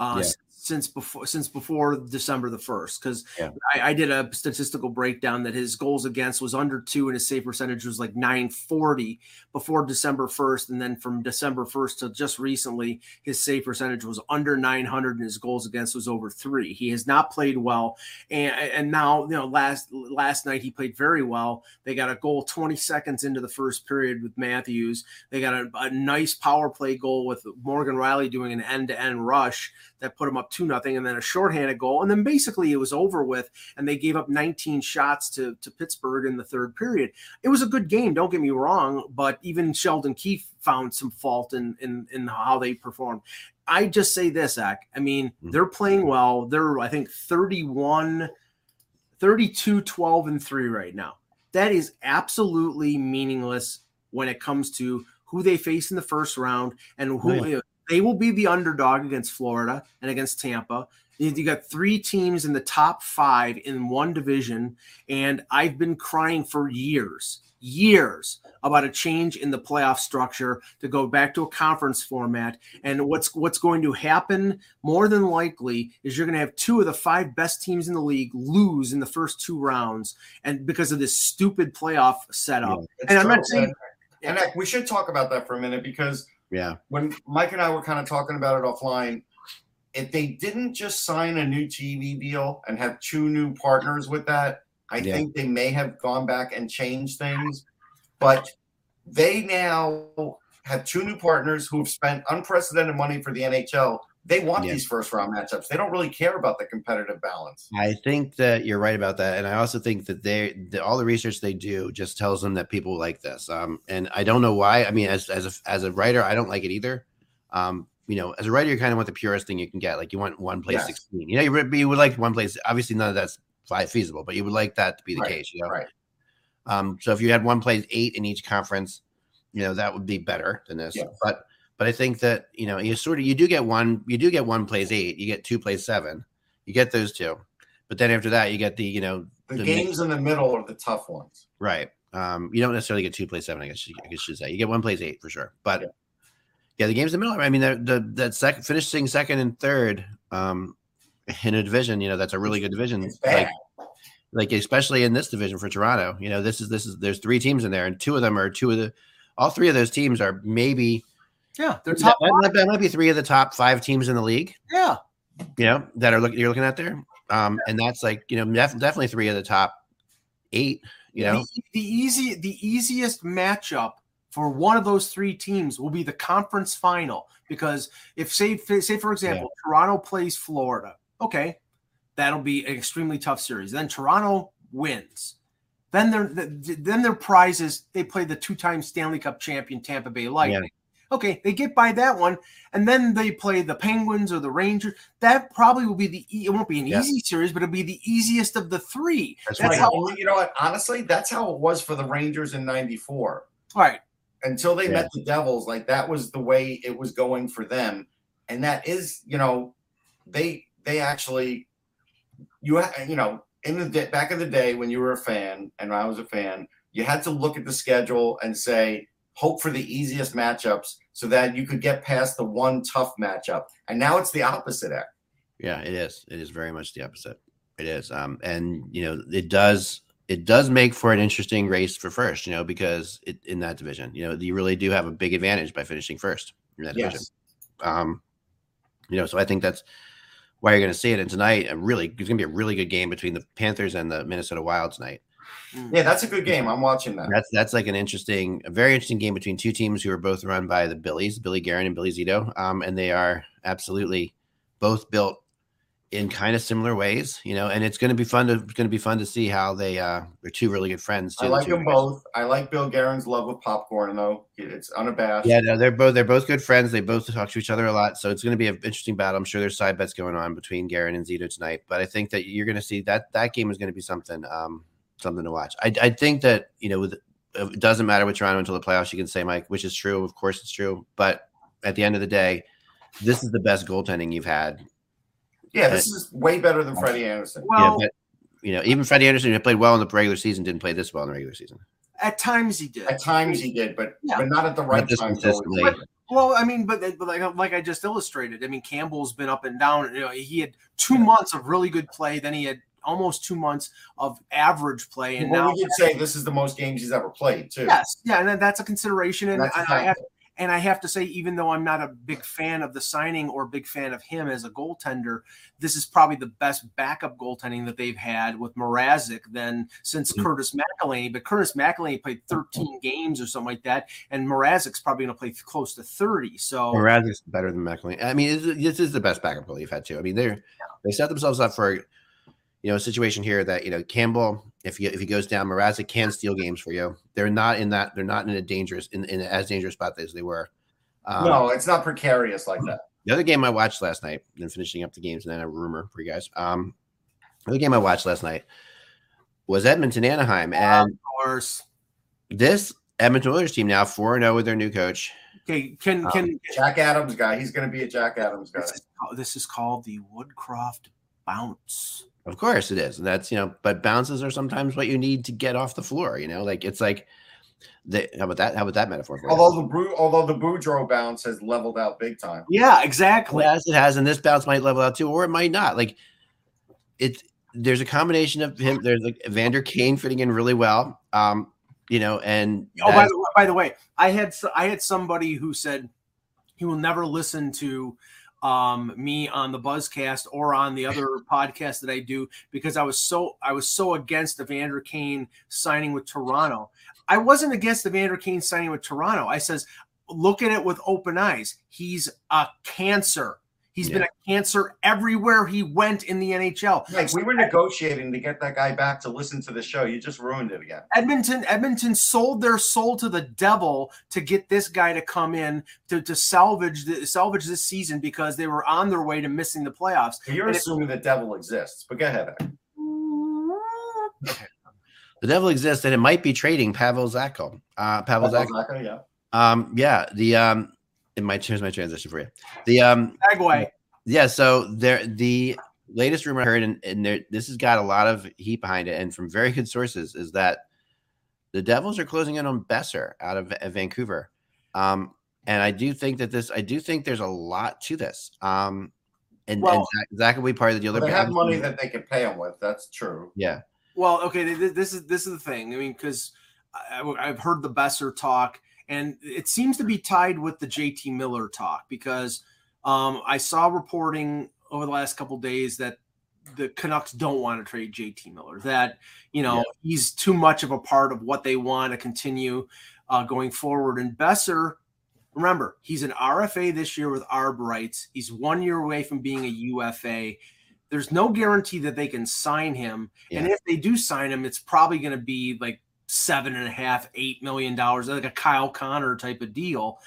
S4: Uh,
S3: Yeah.
S4: Since before since before December the first, because
S3: Yeah.
S4: I, I did a statistical breakdown that his goals against was under two and his save percentage was like 940 before December 1st. And then from December 1st to just recently, his save percentage was under 900 and his goals against was over three. He has not played well. And, and now, you know, last last night he played very well. They got a goal 20 seconds into the first period with Matthews. They got a, a nice power play goal with Morgan Rielly doing an end to end rush that put them up two nothing, and then a shorthanded goal, and then basically it was over with, and they gave up 19 shots to to Pittsburgh in the third period. It was a good game, don't get me wrong, but even Sheldon Keefe found some fault in in in how they performed. I just say this, Zach. I mean,
S3: Mhm.
S4: they're playing well. They're I think 31 32 12 and 3 right now. That is absolutely meaningless when it comes to who they face in the first round and who
S3: Right.
S4: They will be the underdog against Florida and against Tampa. You got three teams in the top five in one division, and I've been crying for years, years about a change in the playoff structure to go back to a conference format. And what's what's going to happen more than likely is you're going to have two of the five best teams in the league lose in the first two rounds, and because of this stupid playoff setup.
S5: It's
S4: And I'm not saying-
S5: And, Nick, we should talk about that for a minute because
S3: Yeah.
S5: when Mike and I were kind of talking about it offline, if they didn't just sign a new TV deal and have two new partners with that, I
S3: Yeah.
S5: think they may have gone back and changed things. But they now have two new partners who have spent unprecedented money for the NHL. They want
S3: Yeah.
S5: these first round matchups. They don't really care about the competitive balance.
S3: I think that you're right about that, and I also think that they, the, all the research they do, just tells them that people like this. Um, and I don't know why. I mean, as as a as a writer, I don't like it either. Um, you know, as a writer, you kind of want the purest thing you can get. Like you want one place
S5: Yes.
S3: sixteen. You know, you would, you would like one place. Obviously, none of that's feasible, but you would like that to be the
S5: Right,
S3: case. You know,
S5: Right.
S3: Um, so if you had one place eight in each conference, you know that would be better than this. But but I think that you know you sort of you do get one you do get one plays eight, you get two plays seven, you get those two, but then after that you get the you know
S5: The,
S3: The
S5: games in the middle are the tough ones.
S3: right. Um, you don't necessarily get two plays seven. I guess you, I guess you should say you get one plays eight for sure. But
S5: Yeah.
S3: yeah, the games in the middle. I mean, the the that second finishing second and third um, in a division, you know, that's a really good division. Like like especially in this division for Toronto. You know, this is this is there's three teams in there, and two of them are two of the all three of those teams are maybe
S4: Yeah, they're
S3: that,
S4: top.
S3: that might, that might be three of the top five teams in the league.
S4: Yeah,
S3: You know that are looking you're looking at there, um, and that's like you know def- definitely three of the top eight. You know,
S4: the, the easy the easiest matchup for one of those three teams will be the conference final because if say say for example Toronto plays Florida, okay, that'll be an extremely tough series. Then Toronto wins. Then their then their prize is they play the two-time Stanley Cup champion Tampa Bay Lightning. Okay, they get by that one, and then they play the Penguins or the Rangers. That probably will be the. It won't be an
S3: Yeah.
S4: easy series, but it'll be the easiest of the three.
S3: That's
S4: That's
S3: right.
S4: how.
S5: You know what? Honestly, that's how it was for the Rangers in '94.
S4: All right.
S5: Until they
S3: Yeah.
S5: met the Devils, like that was the way it was going for them, and that is, you know, they they actually, you ha- you know, in the day, back in the day when you were a fan and I was a fan, you had to look at the schedule and say hope for the easiest matchups so that you could get past the one tough matchup. And now it's the opposite. Act.
S3: Yeah, it is. It is very much the opposite. It is. Um, and you know, it does it does make for an interesting race for first, you know, because it, in that division, you know, you really do have a big advantage by finishing first in that division.
S5: Yes.
S3: Um, you know, so I think that's why you're going to see it. And tonight, a really, it's going to be a really good game between the Panthers and the Minnesota Wild tonight.
S5: Yeah, that's a good game. I'm watching that.
S3: That's that's like an interesting, a very interesting game between two teams who are both run by the Billies, Billy Guerin and Billy Zito, um, and they are absolutely both built in kind of similar ways, you know. And it's going to be fun to it's going to be fun to see how they uh, they're two really good friends.
S5: I
S3: too, the
S5: like
S3: two
S5: them
S3: guys.
S5: both. I like Bill Guerin's love of popcorn, though. It's unabashed.
S3: Yeah, no, they're both they're both good friends. They both talk to each other a lot, so it's going to be an interesting battle. I'm sure there's side bets going on between Guerin and Zito tonight, but I think that you're going to see that that game is going to be something um, something to watch. I, I think that you know with uh, it doesn't matter with Toronto until the playoffs. You can say Mike, which is true. Of course, it's true. But at the end of the day, this is the best goaltending you've had.
S5: Yeah, this is way better than Freddie Andersen.
S4: Well,
S3: yeah, but you know, even Freddie Andersen, who played well in the regular season, didn't play this well in the regular season.
S4: at times he did.
S5: At times he did, but
S4: Yeah.
S5: but not at the right
S3: Not
S5: time.
S3: consistently.
S4: Well, I mean, but, but like like I just illustrated, I mean, Campbell's been up and down. You know, he had two months of really good play, then he had almost two months of average play, and
S5: well,
S4: now
S5: we could say this is the most games he's ever played too.
S4: yes, yeah, and that's a consideration. And
S5: That's a
S4: I, I have and I have to say, even though I'm not a big fan of the signing or big fan of him as a goaltender, this is probably the best backup goaltending that they've had with Mrazek than since
S3: Mhm.
S4: Curtis McElhinney. But Curtis McElhinney played 13 games or something like that, and Mrazek's probably going to play close to 30. So
S3: Mrazek's better than McElwain. I mean, this- is the best backup goal you've had too. I mean, they're they set themselves up for you know a situation here that you know Campbell, if he if he goes down, Mrazek can steal games for you. They're not in that. They're not in a dangerous in, in as dangerous spot as they were. Um,
S5: no, it's not precarious like that.
S3: The other game I watched last night, then finishing up the games, and then a rumor for you guys. Um, the other game I watched last night was Edmonton Anaheim, and
S4: of course.
S3: this Edmonton Oilers team now four zero with their new coach.
S4: Okay, can
S3: Um,
S4: can
S5: Jack Adams guy. He's going to be a Jack Adams guy.
S4: this is, called, this is called the Woodcroft bounce.
S3: Of course it is. And that's, you know, but bounces are sometimes what you need to get off the floor, you know, like it's like the how about that? How about that metaphor for?
S5: Although the Bru- although the Boudreau bounce has leveled out big time.
S4: Yeah, exactly.
S3: As it has, and this bounce might level out too, or it might not. Like it's there's a combination of him. There's like Vander Kane fitting in really well. Um, you know, and
S4: Oh, by the, way, by the way, I had I had somebody who said he will never listen to um, me on the Buzzcast or on the other podcast that I do because I was so I was so against Evander Kane signing with Toronto. I wasn't against Evander Kane signing with Toronto. I says look at it with open eyes. He's a cancer. He's been a cancer everywhere he went in the NHL.
S5: Like we were negotiating to get that guy back to listen to the show. You just ruined it again.
S4: Edmonton Edmonton sold their soul to the devil to get this guy to come in to, to salvage the, salvage this season because they were on their way to missing the playoffs.
S5: You're
S4: And it-
S5: assuming the devil exists, but go ahead. Eric.
S3: the devil exists, and it might be trading Pavel Zacha. Uh, Pavel Zacha.
S5: Zacha, yeah.
S3: Um, yeah, the um, it might here's my transition for you. The um,
S4: Segue.
S3: Yeah, so there the latest rumor I heard, and, and there, this has got a lot of heat behind it, and from very good sources, is that the Devils are closing in on Boeser out of, of Vancouver. Um, and I do think that this, I do think there's a lot to this. Um, and, and
S4: Well-
S3: Zach, Zach will be part of the deal. They're
S5: have money that they can pay him with. That's true.
S3: yeah,
S4: Well, okay, th- th- this is this is the thing. I mean, because I've heard the Boeser talk, and it seems to be tied with the JT Miller talk because um, I saw reporting over the last couple days that the Canucks don't want to trade JT Miller. That you know
S3: Yeah.
S4: he's too much of a part of what they want to continue uh, going forward. And Boeser, remember, he's an RFA this year with ARB rights. He's one year away from being a UFA. There's no guarantee that they can sign him. And if they do sign him, it's probably going to be like seven and a half, eight million dollars, like a Kyle Connor type of deal.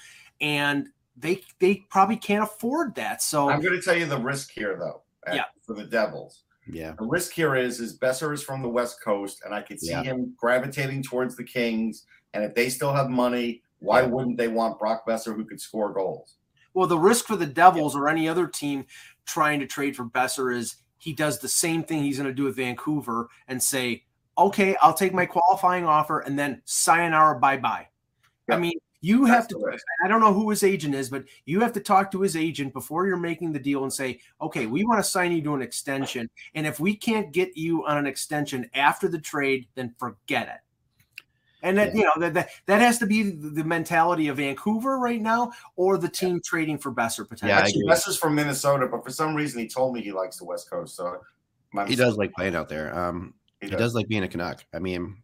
S4: and they they probably can't afford that. So
S5: I'm going to tell you the risk here, though. at-
S4: Yeah.
S5: For the Devils,
S3: Yeah.
S5: the risk here is is Boeser is from the West Coast, and I could see
S3: Yeah.
S5: him gravitating towards the Kings. And if they still have money, why
S3: Yeah.
S5: wouldn't they want Brock Boeser, who could score goals?
S4: Well, the risk for the Devils or any other team trying to trade for Boeser is he does the same thing he's going to do with Vancouver and say, okay, I'll take my qualifying offer and then sayonara, bye bye. I mean, you have
S5: That's
S4: to. I don't know who his agent is, but you have to talk to his agent before you're making the deal and say, okay, we want to sign you to an extension. And if we can't get you on an extension after the trade, then forget it. And that you know that, that that has to be the the mentality of Vancouver right now, or the team trading for Boeser potentially.
S3: Yeah, I
S5: Actually. Boeser's from Minnesota, but for some reason he told me he likes the West Coast. So
S3: He does like playing out there. Um,
S5: He
S3: he
S5: does.
S3: does like being a Canuck. I mean,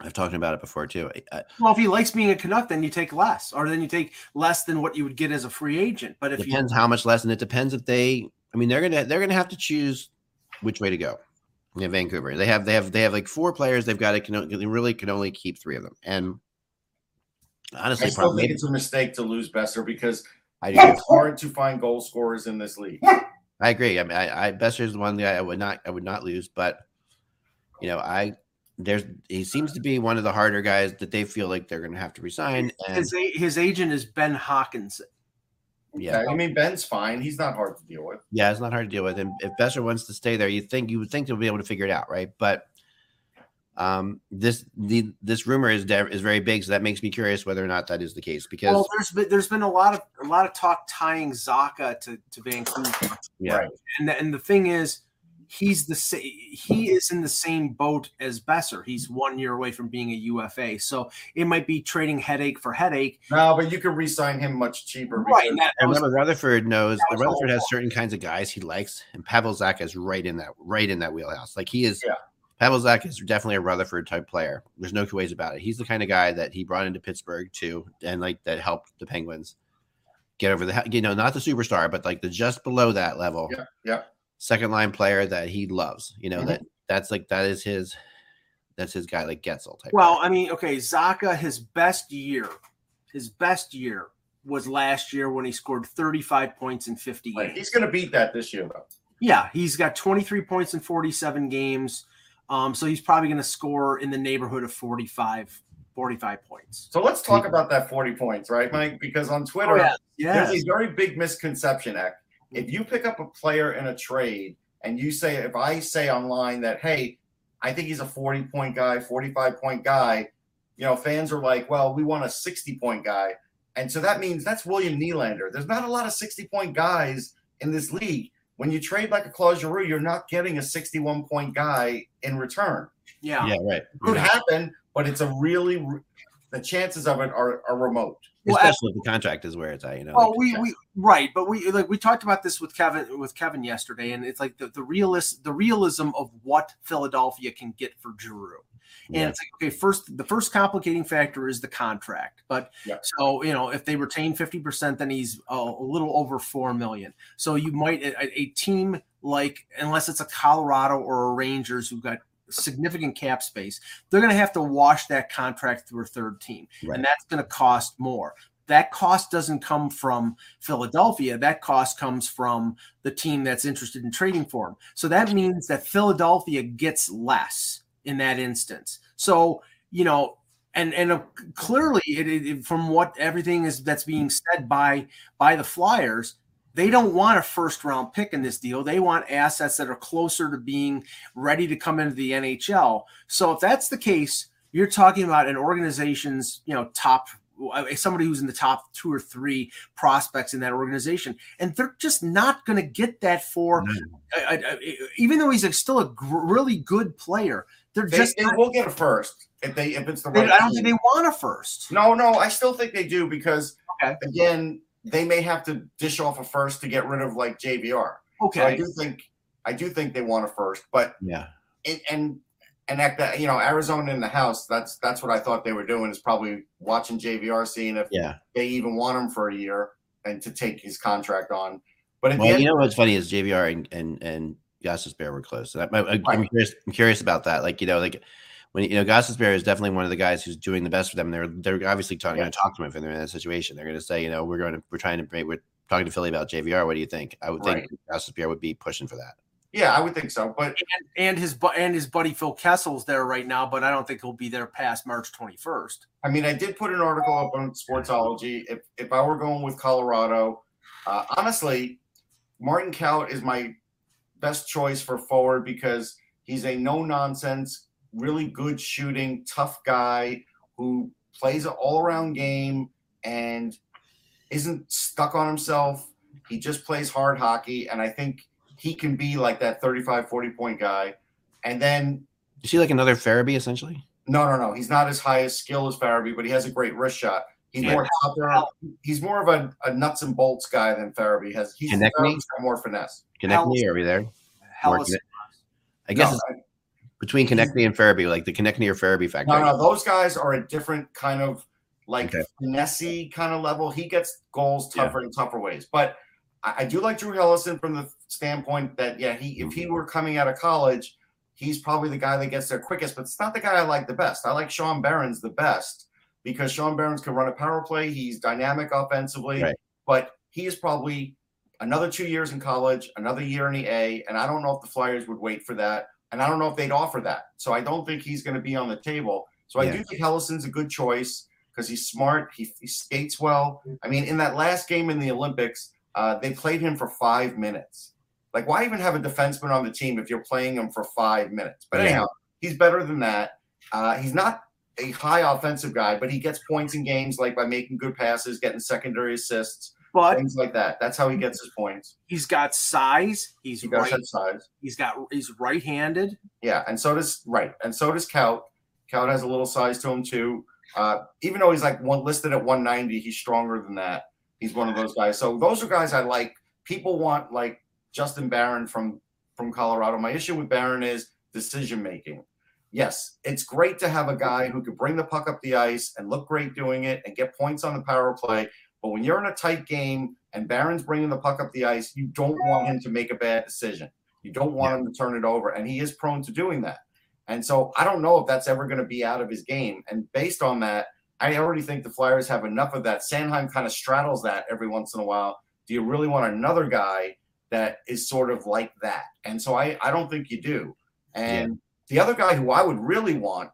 S3: I've talked about it before too. I,
S4: Well, if he likes being a Canuck, then you take less, or then you take less than what you would get as a free agent. But if you
S3: depends how much less, and it depends if they. I mean, they're gonna they're gonna have to choose which way to go. In Vancouver. They have they have they have like four players. They've got to can, they really can only keep three of them. And
S5: I
S3: honestly,
S5: still
S3: probably
S5: think it's a mistake to lose Boeser because
S3: I do.
S5: it's hard to find goal scorers in this league.
S3: I agree. I mean, I, I is the one guy I would not I would not lose, but you know, I there's he seems to be one of the harder guys that they feel like they're going to have to resign. And
S4: his his agent is Ben Hawkins.
S3: yeah,
S5: I mean, Ben's fine. He's not hard to deal with.
S3: yeah, it's not hard to deal with. And if Boeser wants to stay there, you think you would think they'll be able to figure it out, right? But um, this the this rumor is de- is very big, so that makes me curious whether or not that is the case. Because
S4: Well, there's been there's been a lot of a lot of talk tying Zacha to to Vancouver,
S3: yeah,
S5: Right.
S4: and the, and the thing is, he's the sa- he is in the same boat as Boeser. He's one year away from being a UFA, so it might be trading headache for headache.
S5: No, but you could re-sign him much cheaper.
S4: Right,
S5: because-
S4: and that, that
S3: And
S4: was-
S3: remember, Rutherford knows
S4: that
S3: Rutherford has certain kinds of guys he likes, and Pavel Zacha is right in that right in that wheelhouse. Like he is.
S5: Yeah.
S3: Pavel Zacha is definitely a Rutherford type player. There's no two ways about it. He's the kind of guy that he brought into Pittsburgh too, and like that helped the Penguins get over the you know not the superstar, but like the just below that level
S5: yeah, yeah.
S3: Second line player that he loves. You know
S5: Mhm.
S3: that that's like that is his that's his guy like Guentzel type.
S4: well,
S3: guy.
S4: I mean, okay, Zacha, his best year, his best year was last year when he scored 35 points in 50
S5: Like, he's going to beat that this year, though.
S4: Yeah, he's got 23 points in 47 games. Um, so he's probably going to score in the neighborhood of 45, 45 points.
S5: So let's talk about that 40 points, right, Mike? Because on Twitter,
S4: Oh, yeah. Yes.
S5: there's a very big misconception, Ek. If you pick up a player in a trade and you say, if I say online that, hey, I think he's a 40 point guy, 45 point guy, you know, fans are like, well, we want a 60 point guy. And so that means that's William Nylander. There's not a lot of 60 point guys in this league. When you trade like a Claude Giroux, you're not getting a 61 point guy in return.
S4: yeah.
S3: yeah, right.
S5: Could happen, but it's a really, the chances of it are, are remote.
S4: Well,
S3: Especially if the contract is where it's at. You know.
S4: Well,
S3: like-
S4: we, we right, but we like we talked about this with Kevin with Kevin yesterday, and it's like the, the realist the realism of what Philadelphia can get for Giroux. And
S3: Yeah.
S4: it's like, okay, first the first complicating factor is the contract. But
S5: Yeah.
S4: so you know, if they retain 50%, then he's a, a little over four million. So you might a, a team like unless it's a Colorado or a Rangers who've got significant cap space, they're gonna have to wash that contract through a third team.
S3: Right.
S4: And that's gonna cost more that cost doesn't come from Philadelphia. That cost comes from the team that's interested in trading for him. So that means that Philadelphia gets less in that instance. So, you know, and and uh, clearly it, it, from what everything is that's being said by by the Flyers, they don't want a first round pick in this deal. They want assets that are closer to being ready to come into the NHL. So if that's the case, you're talking about an organization's, you know, top somebody who's in the top two or three prospects in that organization, and they're just not going to get that for, uh, uh, even though he's a, still a gr- really good player. They're
S5: They,
S4: just.
S5: they
S4: not-
S5: will get a first if they if it's the
S4: they-
S5: right.
S4: I don't think they want a first.
S5: No, no, I still think they do because
S4: Okay.
S5: again, they may have to dish off a first to get rid of like JVR. So I do think I do think they want a first, but
S3: yeah.
S5: it, and and at that, you know, Arizona in the house, that's that's what I thought they were doing is probably watching JVR, seeing if
S3: Yeah.
S5: they even want him for a year and to take his contract on. But
S3: Well,
S5: end,
S3: you know what's funny is JVR and and and Gostisbehere were close. So that, I, I'm
S5: Right.
S3: curious. I'm curious about that. Like you know, like when you know Gostisbehere is definitely one of the guys who's doing the best for them. They're they're obviously talking,
S5: Yeah.
S3: going to talk to him if they're in that situation. They're going to say, you know, we're going to we're trying to we're talking to Philly about JVR. What do you think? I would think Gostisbehere would be pushing for that.
S5: Yeah, I would think so. But
S4: and his bu- and his buddy Phil Kessel's there right now, but I don't think he'll be there past March 21st.
S5: I mean, I did put an article up on Sportsology. If if I were going with Colorado, uh, honestly, Martin Kaut is my best choice for forward because he's a no nonsense, really good shooting, tough guy who plays an all around game and isn't stuck on himself. He just plays hard hockey, and I think he can be like that 35, 40 point guy. And then
S3: Is he like another Farabee essentially?
S5: no, no, no. He's not as high as skill as Farabee, but he has a great wrist shot. He's
S3: Yeah.
S5: more tougher. He's more of a, a nuts and bolts guy than Farabee has. He's Konecny? More finesse.
S3: Konecny,
S4: Hell-
S3: are we there?
S4: Hell
S3: Working
S4: is-
S3: it. I guess
S5: no,
S3: it's between Konecny and Farabee, like the Konecny or Farabee factor.
S5: no, no, those guys are a different kind of like
S3: Okay.
S5: finesse kind of level. He gets goals
S3: Yeah.
S5: tougher in tougher ways. But I, I do like Drew Helleson from the standpoint that yeah, he if he
S3: Mm-hmm.
S5: were coming out of college, he's probably the guy that gets there quickest. But it's not the guy I like the best. I like Sean Behrens the best because Sean Behrens can run a power play. He's dynamic offensively,
S3: Right.
S5: but he is probably another two years in college, another year in the A, and I don't know if the Flyers would wait for that, and I don't know if they'd offer that. So I don't think he's going to be on the table. So I do think Helleson's a good choice because he's smart. He, he skates well. I mean, in that last game in the Olympics, uh, they played him for five minutes. Like, why even have a defenseman on the team if you're playing him for five minutes? But
S3: Yeah.
S5: anyhow, he's better than that. Uh, he's not a high offensive guy, but he gets points in games like by making good passes, getting secondary assists,
S4: But
S5: things like that. That's how he gets his points.
S4: he's got size. He's
S5: He
S4: right.
S5: Size.
S4: He's got he's right-handed.
S5: Yeah, and so does right, and so does Kaut. Kaut has a little size to him too. Uh, even though he's like one listed at 190, he's stronger than that. He's one of those guys. So those are guys I like. People want like Justin Barron from from Colorado. My issue with Barron is decision making. Yes, it's great to have a guy who could bring the puck up the ice and look great doing it and get points on the power play. But when you're in a tight game and Barron's bringing the puck up the ice, you don't want him to make a bad decision. You don't want him to turn it over, and he is prone to doing that. And so I don't know if that's ever going to be out of his game. And based on that, I already think the Flyers have enough of that. Sanheim kind of straddles that every once in a while. Do you really want another guy that is sort of like that? And so I, I don't think you do. And the other guy who I would really want,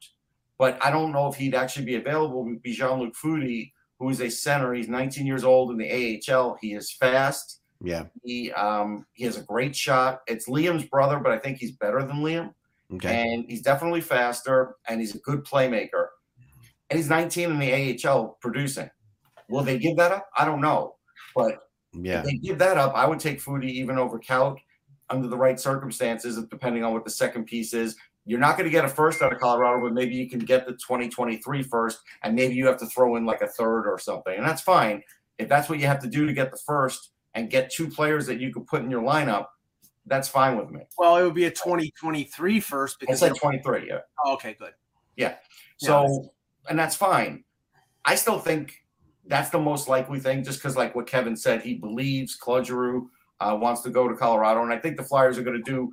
S5: but I don't know if he'd actually be available, would be Jean Luc Foudy, who is a center. He's 19 years old in the AHL. He is fast.
S3: Yeah.
S5: He um he has a great shot. It's Liam's brother, but I think he's better than Liam.
S3: Okay.
S5: And he's definitely faster and he's a good playmaker. And he's 19 in the AHL producing. Will they give that up? I don't know. But
S3: Yeah.
S5: if they give that up, I would take Foudy even over Kaut under the right circumstances, depending on what the second piece is. You're not going to get a first out of Colorado, but maybe you can get the 2023 first, and maybe you have to throw in like a third or something. And that's fine. If that's what you have to do to get the first and get two players that you could put in your lineup, that's fine with me.
S4: Well, it would be a 2023 first because
S5: It's
S4: because
S5: like 23, yeah.
S4: oh, okay, good. Yeah.
S5: So, and that's fine. I still think that's the most likely thing, just because, like what Kevin said, he believes Claude Giroux uh, wants to go to Colorado, and I think the Flyers are going to do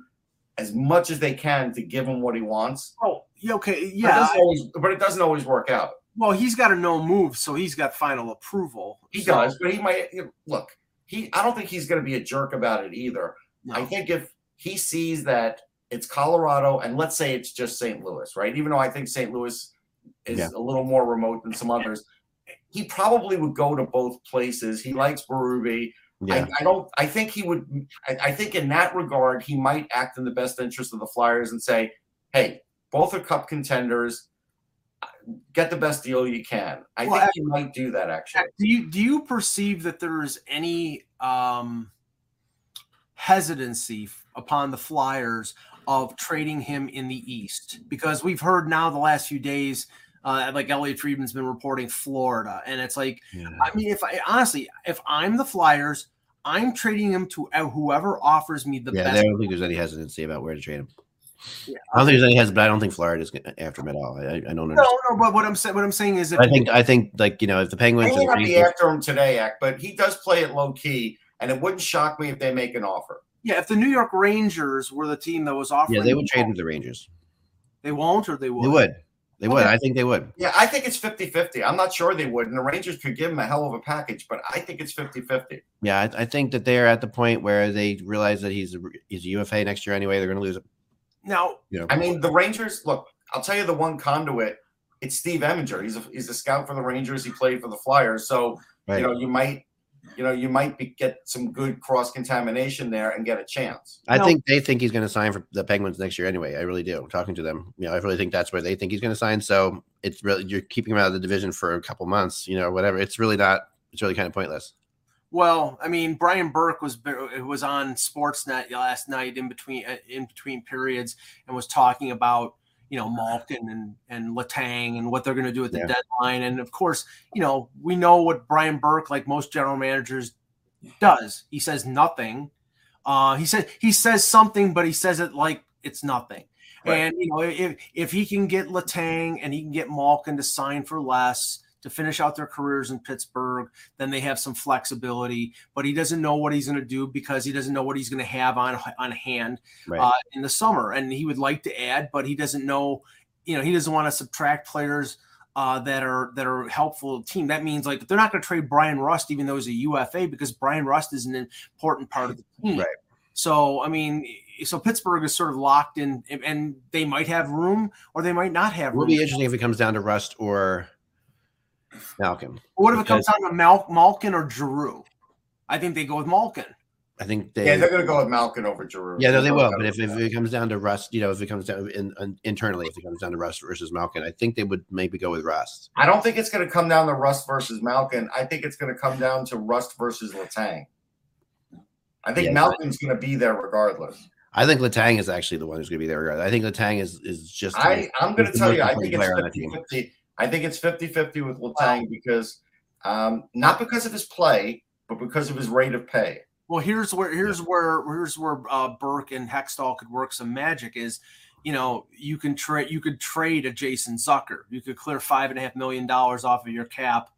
S5: as much as they can to give him what he wants.
S4: Oh, yeah, okay,
S5: But it
S4: yeah.
S5: doesn't always, but it doesn't always work out.
S4: Well, he's got a no move, so he's got final approval.
S5: He
S4: So-
S5: does, but he might you know, look. He, I don't think he's going to be a jerk about it either.
S4: No.
S5: I think if he sees that it's Colorado, and let's say it's just St. Louis, right? Even though I think St. Louis is
S3: Yeah.
S5: a little more remote than some others, he probably would go to both places. He likes Berube.
S3: Yeah.
S5: I, I don't. I think he would. I, I think in that regard, he might act in the best interest of the Flyers and say, "Hey, both are Cup contenders. Get the best deal you can." I
S4: Well,
S5: think he might do that actually.
S4: Do you do you perceive that there is any um, hesitancy upon the Flyers of trading him in the East? Because we've heard now the last few days, uh, like Elliotte Friedman's been reporting Florida, and it's like,
S3: yeah.
S4: I mean, if I honestly, if I'm the Flyers, I'm trading him to uh, whoever offers me the
S3: Yeah, I don't think there's any hesitancy about where to trade him.
S4: Yeah.
S3: I don't think there's any hesitancy, but I don't think Florida's gonna- after him at all. I, I don't know.
S4: No,
S3: understand.
S4: no, but what I'm saying, what I'm saying is, if
S3: I think I think like you know if the Penguins
S5: may
S3: and
S5: not be
S3: Rangers-
S5: after him today, Act, but he does play it low key, and it wouldn't shock me if they make an offer.
S4: yeah, if the New York Rangers were the team that was offering,
S3: yeah they would trade him to the Rangers.
S4: They won't, or they would.
S3: They would. They would.
S4: Okay.
S3: I think they would.
S5: Yeah, I think it's 50 50. I'm not sure they would. And the Rangers could give him a hell of a package, but I think it's 50 50.
S3: Yeah, I, I think that they're at the point where they realize that he's a, he's a UFA next year anyway. They're going to lose. him.
S4: Now,
S3: You know,
S5: I mean, the Rangers, look, I'll tell you the one conduit. It's Steve Eminger. He's a, he's a scout for the Rangers. He played for the Flyers. So,
S3: right.
S5: you know, you might, you know, you might be, get some good cross contamination there and get a chance.
S3: I
S4: No.
S3: think they think he's going to sign for the Penguins next year anyway. I really do. Talking to them, you know, I really think that's where they think he's going to sign. So it's really you're keeping him out of the division for a couple months, you know, whatever. It's really not. It's really kind of pointless.
S4: well, I mean, Brian Burke was was on Sportsnet last night in between uh, in between periods and was talking about you know Malkin and and Letang and what they're going to do at the
S3: Yeah.
S4: deadline. And of course, you know we know what Brian Burke, like most general managers, does. He says nothing. Uh, he said he says something, but he says it like it's nothing.
S5: Right.
S4: And you know, if if he can get Letang and he can get Malkin to sign for less to finish out their careers in Pittsburgh, then they have some flexibility. But he doesn't know what he's going to do because he doesn't know what he's going to have on on hand
S3: Right.
S4: uh, in the summer. And he would like to add, but he doesn't know. You know, he doesn't want to subtract players uh, that are that are helpful to the team. That means like they're not going to trade Bryan Rust, even though he's a UFA, because Bryan Rust is an important part of the team.
S3: Right.
S4: So I mean, so Pittsburgh is sort of locked in, and- they might have room or they might not have Room.
S3: It will be interesting if it comes down to Rust or Malkin.
S4: What if it
S3: because-
S4: comes down to Mal- Malkin or Giroux? I think they go with Malkin.
S3: I think they.
S5: Yeah, they're going to go with Malkin over Giroux.
S3: Yeah, no, they
S5: There's
S3: will. But if, if it comes down to Rust, you know, if it comes down in, in, internally, if it comes down to Rust versus Malkin, I think they would maybe go with Rust.
S5: I don't think it's going to come down to Rust versus Malkin. I think it's going to come down to Rust versus Letang. I think
S3: Yeah.
S5: Malkin's going to be there regardless.
S3: I think Letang is actually the one who's going to be there. I think Letang is is just.
S5: I, I'm going to tell you, I think
S3: player on
S5: it's
S3: that
S5: 50 50. I think it's 50 50 with Letang because um, not because of his play, but because of his rate of pay.
S4: Well, here's where here's where here's where uh, Burke and Hextall could work some magic. Is you know you can trade you could trade a Jason Zucker. You could clear five and a half million dollars off of your cap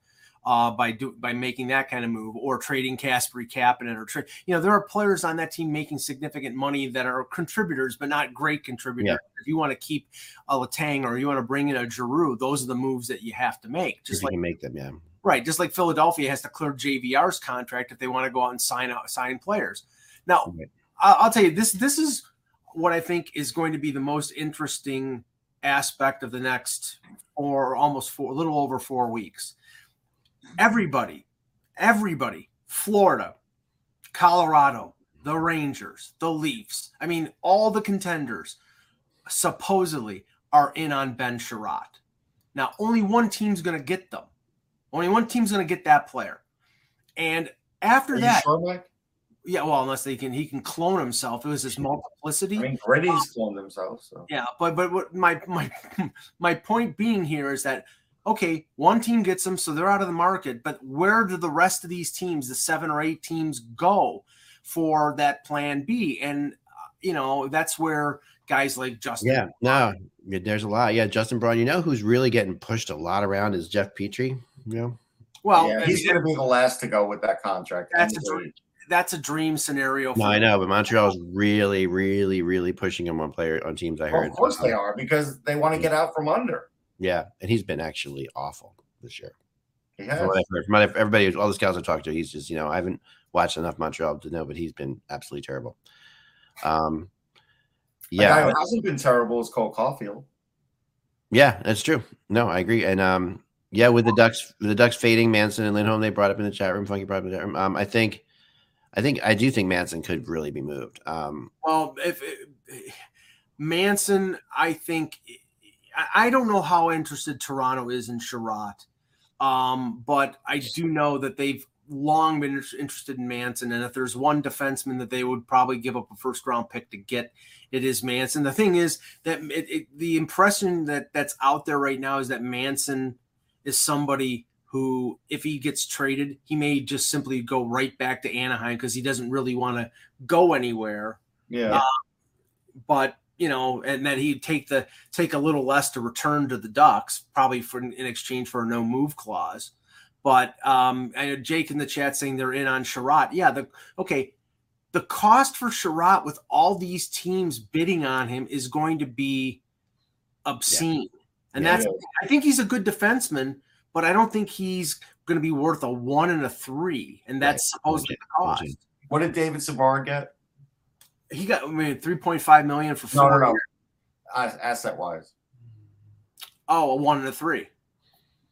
S4: uh, by do by making that kind of move, or trading Kasperi Kapanen, or trade. You know there are players on that team making significant money that are contributors, but not great contributors. If you want to keep a Letang or you want to bring in a Giroux, those are the moves that you have to make. Just
S3: you
S4: like
S3: make them, yeah.
S4: Right, just like Philadelphia has to clear JVR's contract if they want to go out and sign out sign players. Now,
S3: Right.
S4: I'll tell you this: this is what I think is going to be the most interesting aspect of the next, or almost four, a little over four weeks. Everybody, everybody, Florida, Colorado, the Rangers, the Leafs. I mean, all the contenders supposedly are in on Ben Chiarot. Now, only one team's going to get them. Only one team's going to get that player. And after
S5: Are
S4: that,
S5: sure,
S4: yeah, well, unless they can, he can clone himself. It was this multiplicity.
S5: I mean, Gritty's cloned themselves. So.
S4: Yeah, but but what my my my point being here is that okay, one team gets them, so they're out of the market. But where do the rest of these teams, the seven or eight teams, go for that plan B? And uh, you know that's where guys like Justin.
S3: Yeah, no, there's a lot. Yeah, Justin Braun. You know who's really getting pushed a lot around is Jeff Petry. You know,
S4: Well,
S5: yeah, he's going to be the last to go with that contract.
S4: That's a dream. that's a dream scenario.
S3: no, I know, but Montreal's really, really, really pushing him on player on teams. I
S5: Well,
S3: heard.
S5: of course they are because they want to get out from under.
S3: Yeah, and he's been actually awful this year.
S5: He
S3: From
S5: has.
S3: what from everybody, all the scouts I've talked to, he's just you know I haven't watched enough Montreal to know, but he's been absolutely terrible. Um,
S5: The guy
S3: yeah,
S5: who hasn't been terrible is Cole Caufield.
S3: yeah, that's true. No, I agree, and um, yeah, with the Ducks, with the Ducks fading Manson and Lindholm, they brought up in the chat room. Funky brought up in the chat room. Um, I think, I think, I do think Manson could really be moved. Um,
S4: Well, if, if Manson, I think I- don't know how interested Toronto is in Chiarot, um, but I do know that they've long been interested in Manson, and if there's one defenseman that they would probably give up a first round pick to get, it is Manson. The thing is that it, it, the impression that that's out there right now is that Manson is somebody who, if he gets traded, he may just simply go right back to Anaheim because he doesn't really want to go anywhere
S5: Yeah.
S4: but you know, and that he'd take the take a little less to return to the Ducks, probably for in exchange for a no move clause. But um, Jake in the chat saying they're in on Chiarot. Yeah, the okay, the cost for Chiarot with all these teams bidding on him is going to be obscene. And
S5: Yeah,
S4: that's
S5: is.
S4: I think he's a good defenseman, but I don't think he's going to be worth a one and a three, and that's supposedly the cost.
S5: What did David Savard get?
S4: He got I mean three point five million for
S5: No,
S4: four.
S5: no, no.
S4: years.
S5: Uh, asset wise,
S4: Oh, a one and a three.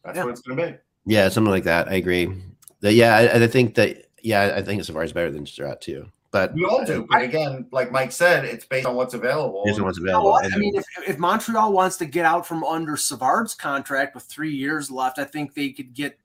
S5: that's
S4: Yeah.
S5: what it's going to be.
S3: Yeah, something like that. I agree. That- yeah, I, I think that. Yeah, I think Savard is better than Strat too. But
S5: We all do, but again, like Mike said, it's based on what's available.
S3: here's what's
S4: You know
S3: available.
S4: what? I mean, if, if Montreal wants to get out from under Savard's contract with three years left, I think they could get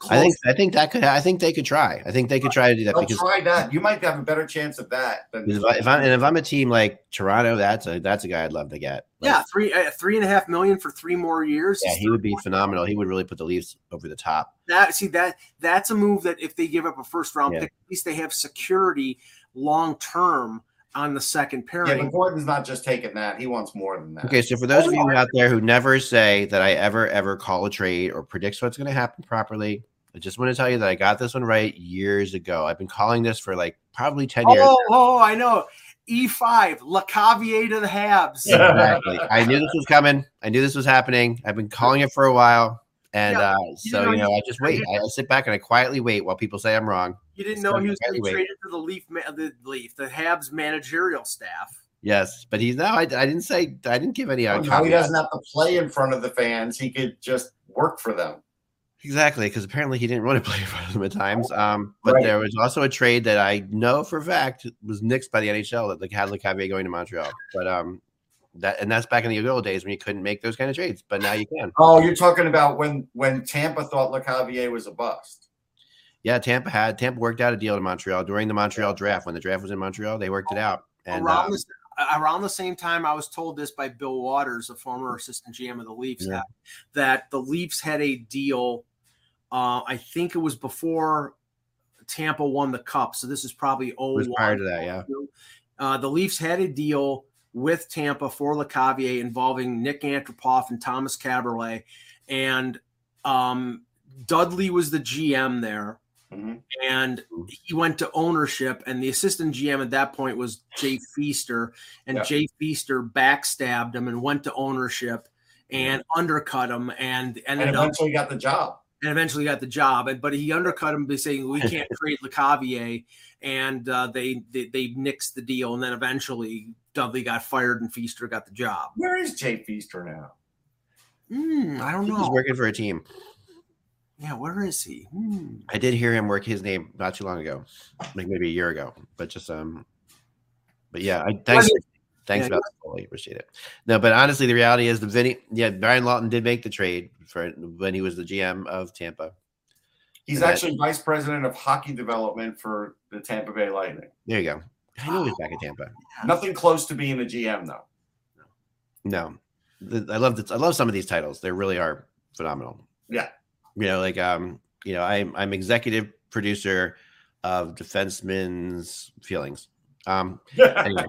S4: close.
S3: I think I think that could. I think they could try. I think they could try to do that
S5: They'll
S3: because
S5: try that. You might have a better chance of that than
S3: if, I, if I'm and if I'm a team like Toronto, that's a that's a guy I'd love to get. Like,
S4: yeah, three uh, three and a half million for three more years.
S3: yeah, he would be phenomenal. He would really put the Leafs over the top.
S4: that see that that's a move that if they give up a first round
S3: Yeah.
S4: pick, at least they have security long term on the second
S5: Yeah,
S4: pairing.
S5: but Gordon's not just taking that. He wants more than that.
S3: Okay, so for those of you out there who never say that I ever ever call a trade or predicts what's going to happen properly, I just want to tell you that I got this one right years ago. I've been calling this for like probably ten years.
S4: oh, oh, I know. E5, Lecavalier to the Habs.
S3: Exactly. I knew this was coming. I knew this was happening. I've been calling it for a while. And
S4: Yeah,
S3: uh,
S4: you
S3: so,
S4: know,
S3: you know, I just wait. I, I sit back and I quietly wait while people say I'm wrong.
S4: You didn't know
S3: not
S4: he was going to be
S3: heavyweight.
S4: traded to the Leaf, ma- the Leaf, the Habs managerial staff.
S3: Yes, but he's now. I, I didn't say. I didn't give any.
S5: Oh, now he doesn't have to play in front of the fans. He could just work for them.
S3: Exactly, because apparently he didn't want to play in front of them at times. Um, but
S5: Right.
S3: there was also a trade that I know for a fact was nixed by the NHL that like had Lecavalier going to Montreal. But um, that and that's back in the good old days when you couldn't make those kind of trades. But now you can.
S5: Oh, you're talking about when when Tampa thought Lecavalier was a bust.
S3: Yeah, Tampa had Tampa worked out a deal to Montreal during the Montreal draft when the draft was in Montreal. They worked it out. And
S4: around,
S3: um,
S4: the, around the same time, I was told this by Bill Watters, a former assistant GM of the Leafs,
S3: Yeah.
S4: that, that the Leafs had a deal. Uh, I think it was before Tampa won the cup. So this is probably oh
S3: prior to that, yeah.
S4: Uh, the Leafs had a deal with Tampa for Lecavalier involving Nik Antropov and Tomas Kaberle, and um, Dudley was the GM there
S5: Mhm.
S4: and he went to ownership and the assistant gm at that point was jay feaster and
S5: Yeah.
S4: jay feaster backstabbed him and went to ownership and undercut him and
S5: And
S4: ended up
S5: eventually got the job.
S4: And eventually got the job and but he undercut him by saying we can't trade lecavalier and uh, they, they they nixed the deal and then eventually dudley got fired and feaster got the job
S5: Where is Jay Feaster now?
S4: Hmm, i don't know.
S3: he's working for a team.
S4: yeah where is he Hmm.
S3: I did hear him work his name not too long ago, like maybe a year ago. But just um, but yeah, I thanks.
S4: Well,
S3: Thanks
S4: yeah,
S3: about fully appreciate it. No, but honestly, the reality is the Vinny, yeah, Brian Lawton did make the trade for when he was the GM of Tampa.
S5: He's
S3: And that-
S5: actually vice president of hockey development for the Tampa Bay Lightning.
S3: There you go. I knew he was back at Tampa.
S5: Nothing close to being a GM though.
S3: No, I love the, I love some of these titles. They really are phenomenal.
S5: Yeah.
S3: You know, like um, you know, I'm I'm executive producer of Defenseman's Feelings. Um, anyway,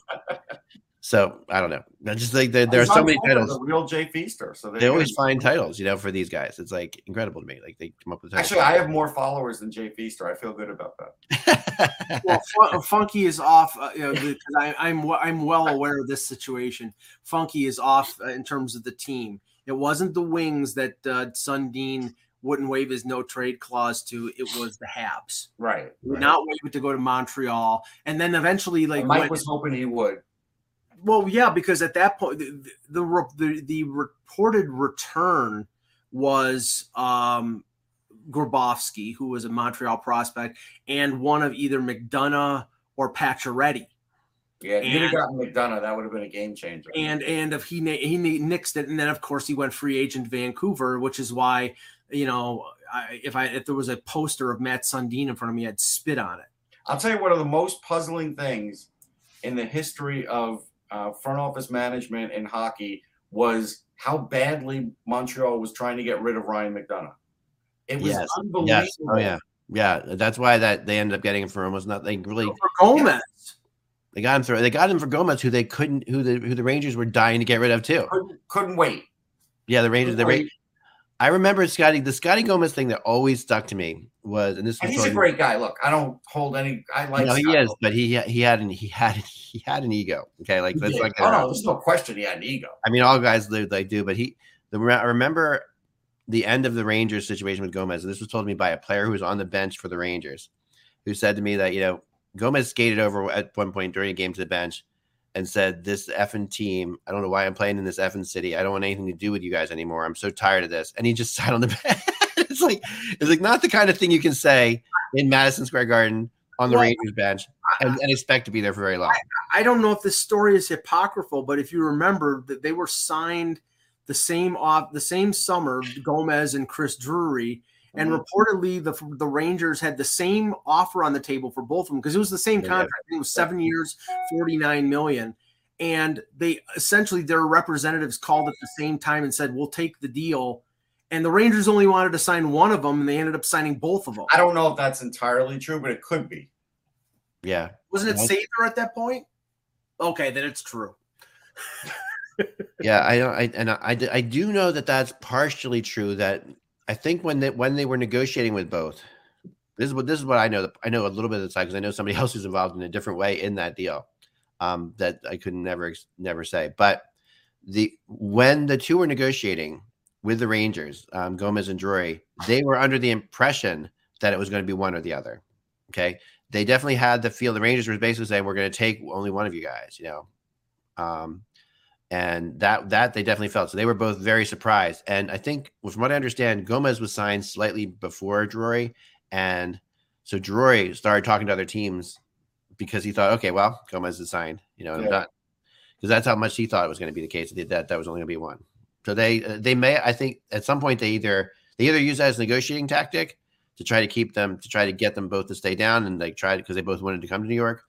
S3: so I don't know. I just like there, there are so many titles.
S5: The real Jay Feaster. So
S3: They always find titles, you know, for these guys. It's like incredible to me. Like they come up with titles.
S5: Actually, I have more followers than Jay Feaster. I feel good about that.
S4: well, Fun- Funky is off. Uh, you know, because I, I'm w- I'm well aware of this situation. Funky is off uh, in terms of the team. It wasn't the Wings that uh, Sundin wouldn't waive his no trade clause to. It was the Habs.
S5: Right. Right.
S4: not waive it to go to Montreal, and then eventually, like,
S5: And Mike
S4: when-
S5: was hoping he would.
S4: Well, yeah, because at that point, the the, the, the reported return was um, Grabovski, who was a Montreal prospect, and one of either McDonagh or Pacioretty.
S5: Yeah, if you'd have gotten McDonagh, that would have been a game changer.
S4: and and if he he nixed it, and then of course he went free agent Vancouver, which is why you know I, if I if there was a poster of Mats Sundin in front of me, I'd spit on it.
S5: I'll tell you one of the most puzzling things in the history of uh, front office management in hockey was how badly Montreal was trying to get rid of Ryan McDonagh. It was
S3: Yes,
S5: unbelievable.
S3: yes. Oh yeah. Yeah. That's why that they ended up getting him for almost nothing. Really,
S4: For Gomez,
S3: they got him for they got him for Gomez, who they couldn't, who the who the Rangers were dying to get rid of too.
S5: Couldn't, couldn't wait.
S3: Yeah, the Rangers. The Ra-
S5: Couldn't wait.
S3: I remember Scotty, the Scotty Gomez thing that always stuck to me was, and this
S5: And
S3: was
S5: he's a great guy. Look, I don't hold any. I like.
S3: no, he is,
S5: Gomez.
S3: but he he had an he had he had an ego. Okay, like that's like
S5: oh no, there's no question he had an ego.
S3: I mean, all guys do they do, but he. The, I remember the end of the Rangers situation with Gomez, and this was told to me by a player who was on the bench for the Rangers, who said to me that you know Gomez skated over at one point during a game to the bench and said, "This effing team, I don't know why I'm playing in this effing city. I don't want anything to do with you guys anymore. I'm so tired of this." And he just sat on the bench. it's like it's like not the kind of thing you can say in Madison Square Garden on the
S4: Well,
S3: Rangers bench and, and expect to be there for very long.
S4: I don't know if this story is apocryphal, but if you remember that they were signed the same off the same summer, Gomez and Chris Drury, and
S3: Mhm.
S4: reportedly the the Rangers had the same offer on the table for both of them because it was the same contract. I think It was seven years, forty nine million, and they essentially their representatives called at the same time and said, "We'll take the deal." And the Rangers only wanted to sign one of them, and they ended up signing both of them.
S5: I don't know if that's entirely true, but it could be.
S3: Yeah,
S4: Wasn't it
S3: Right.
S4: Sather at that point? Okay, then it's true.
S3: yeah, I don't. I and I, I d- I do know that that's partially true. That I think when they when they were negotiating with both, this is what this is what I know. I know a little bit of the side because I know somebody else who's involved in a different way in that deal. Um, that I could never never say. But the when the two were negotiating with the Rangers, um, Gomez and Drury, they were under the impression that it was going to be one or the other. Okay, they definitely had the feel. The Rangers were basically saying, "We're going to take only one of you guys," you know. Um, and that that they definitely felt. So they were both very surprised. And I think, from what I understand, Gomez was signed slightly before Drury, and so Drury started talking to other teams because he thought, okay, well, Gomez is signed, you know,
S5: Yeah.
S3: done. Because that's how much he thought it was going to be the case. That that, was only going to be one. So they uh, they may I think at some point they either they either use that as a negotiating tactic to try to keep them to try to get them both to stay down and like try because they both wanted to come to New York,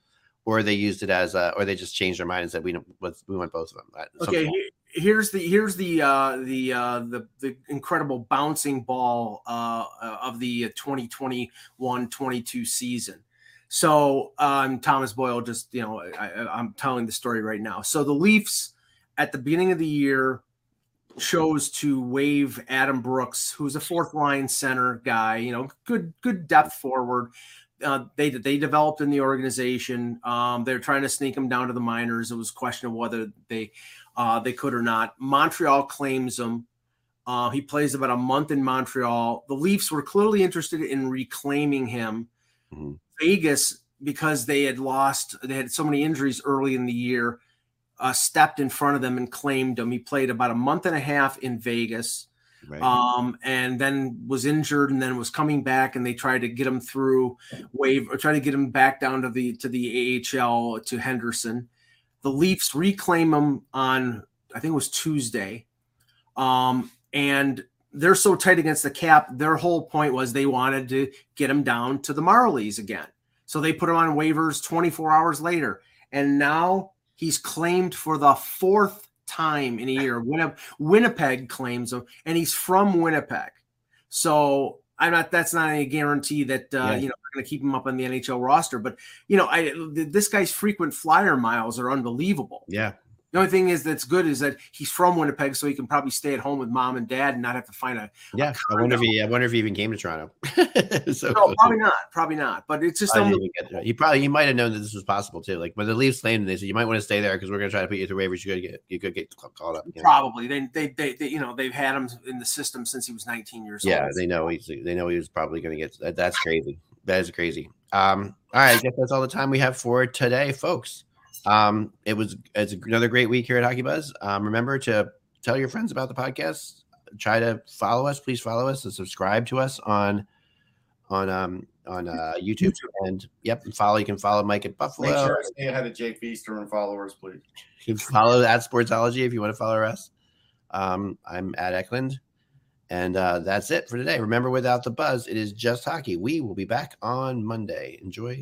S3: or they used it as a, or they just changed their mind and said we don't we want both of them.
S4: Okay, here's the here's the uh, the uh, the the incredible bouncing ball uh, uh, of the 2021-22 season. So um, Thomas Boyle just you know I, I'm telling the story right now. So the Leafs at the beginning of the year chose to waive Adam Brooks, who's a fourth line center guy, you know, good good depth forward. Uh, they they developed in the organization. Um, they're trying to sneak him down to the minors. It was a question of whether they uh, they could or not. Montreal claims him. Uh, he plays about a month in Montreal. The Leafs were clearly interested in reclaiming him.
S3: Mhm.
S4: Vegas, because they had lost, they had so many injuries early in the year, uh, stepped in front of them and claimed him. He played about a month and a half in Vegas
S3: Right.
S4: um, and then was injured and then was coming back and they tried to get him through wave or try to get him back down to the to the AHL to Henderson. The Leafs reclaim him on I think it was Tuesday. Um, and they're so tight against the cap, their whole point was they wanted to get him down to the Marlies again. So they put him on waivers 24 hours later. And now he's claimed for the fourth time in a year. Winnipeg, Winnipeg claims him, and he's from Winnipeg. So I'm not. That's not a guarantee that uh,
S3: Yeah.
S4: you know going to keep him up on the NHL roster. But you know, I this guy's frequent flyer miles are unbelievable.
S3: yeah.
S4: The only thing is that's good is that he's from Winnipeg, so he can probably stay at home with mom and dad and not have to find a.
S3: Yeah. I wonder if he I wonder if he even came to Toronto. so
S4: No, probably not. Probably not. But it's just
S3: I didn't
S4: unbelievable.
S3: even get there. He probably he might have known that this was possible too. Like when the Leafs claimed they said you might want to stay there because we're going to try to put you through waivers. You could get you could get called up. you know?
S4: Probably they, they they they you know they've had him in the system since he was 19 years
S3: Yeah,
S4: old.
S3: Yeah, they know he's they know he was probably going to get that, that's crazy. That is crazy. Um, all right, I guess that's all the time we have for today, folks. Um, it was it's another great week here at Hockey Buzz. Um, remember to tell your friends about the podcast. Try to follow us. Please follow us and subscribe to us on on um on uh, YouTube. And yep, follow. You can follow Mike at Buffalo.
S5: Make sure to stay ahead of Jake Feaster and followers, please.
S3: You can follow at Sportsology if you want to follow us. Um, I'm at Eklund. And uh, that's it for today. Remember, without the buzz, it is just hockey. We will be back on Monday. Enjoy.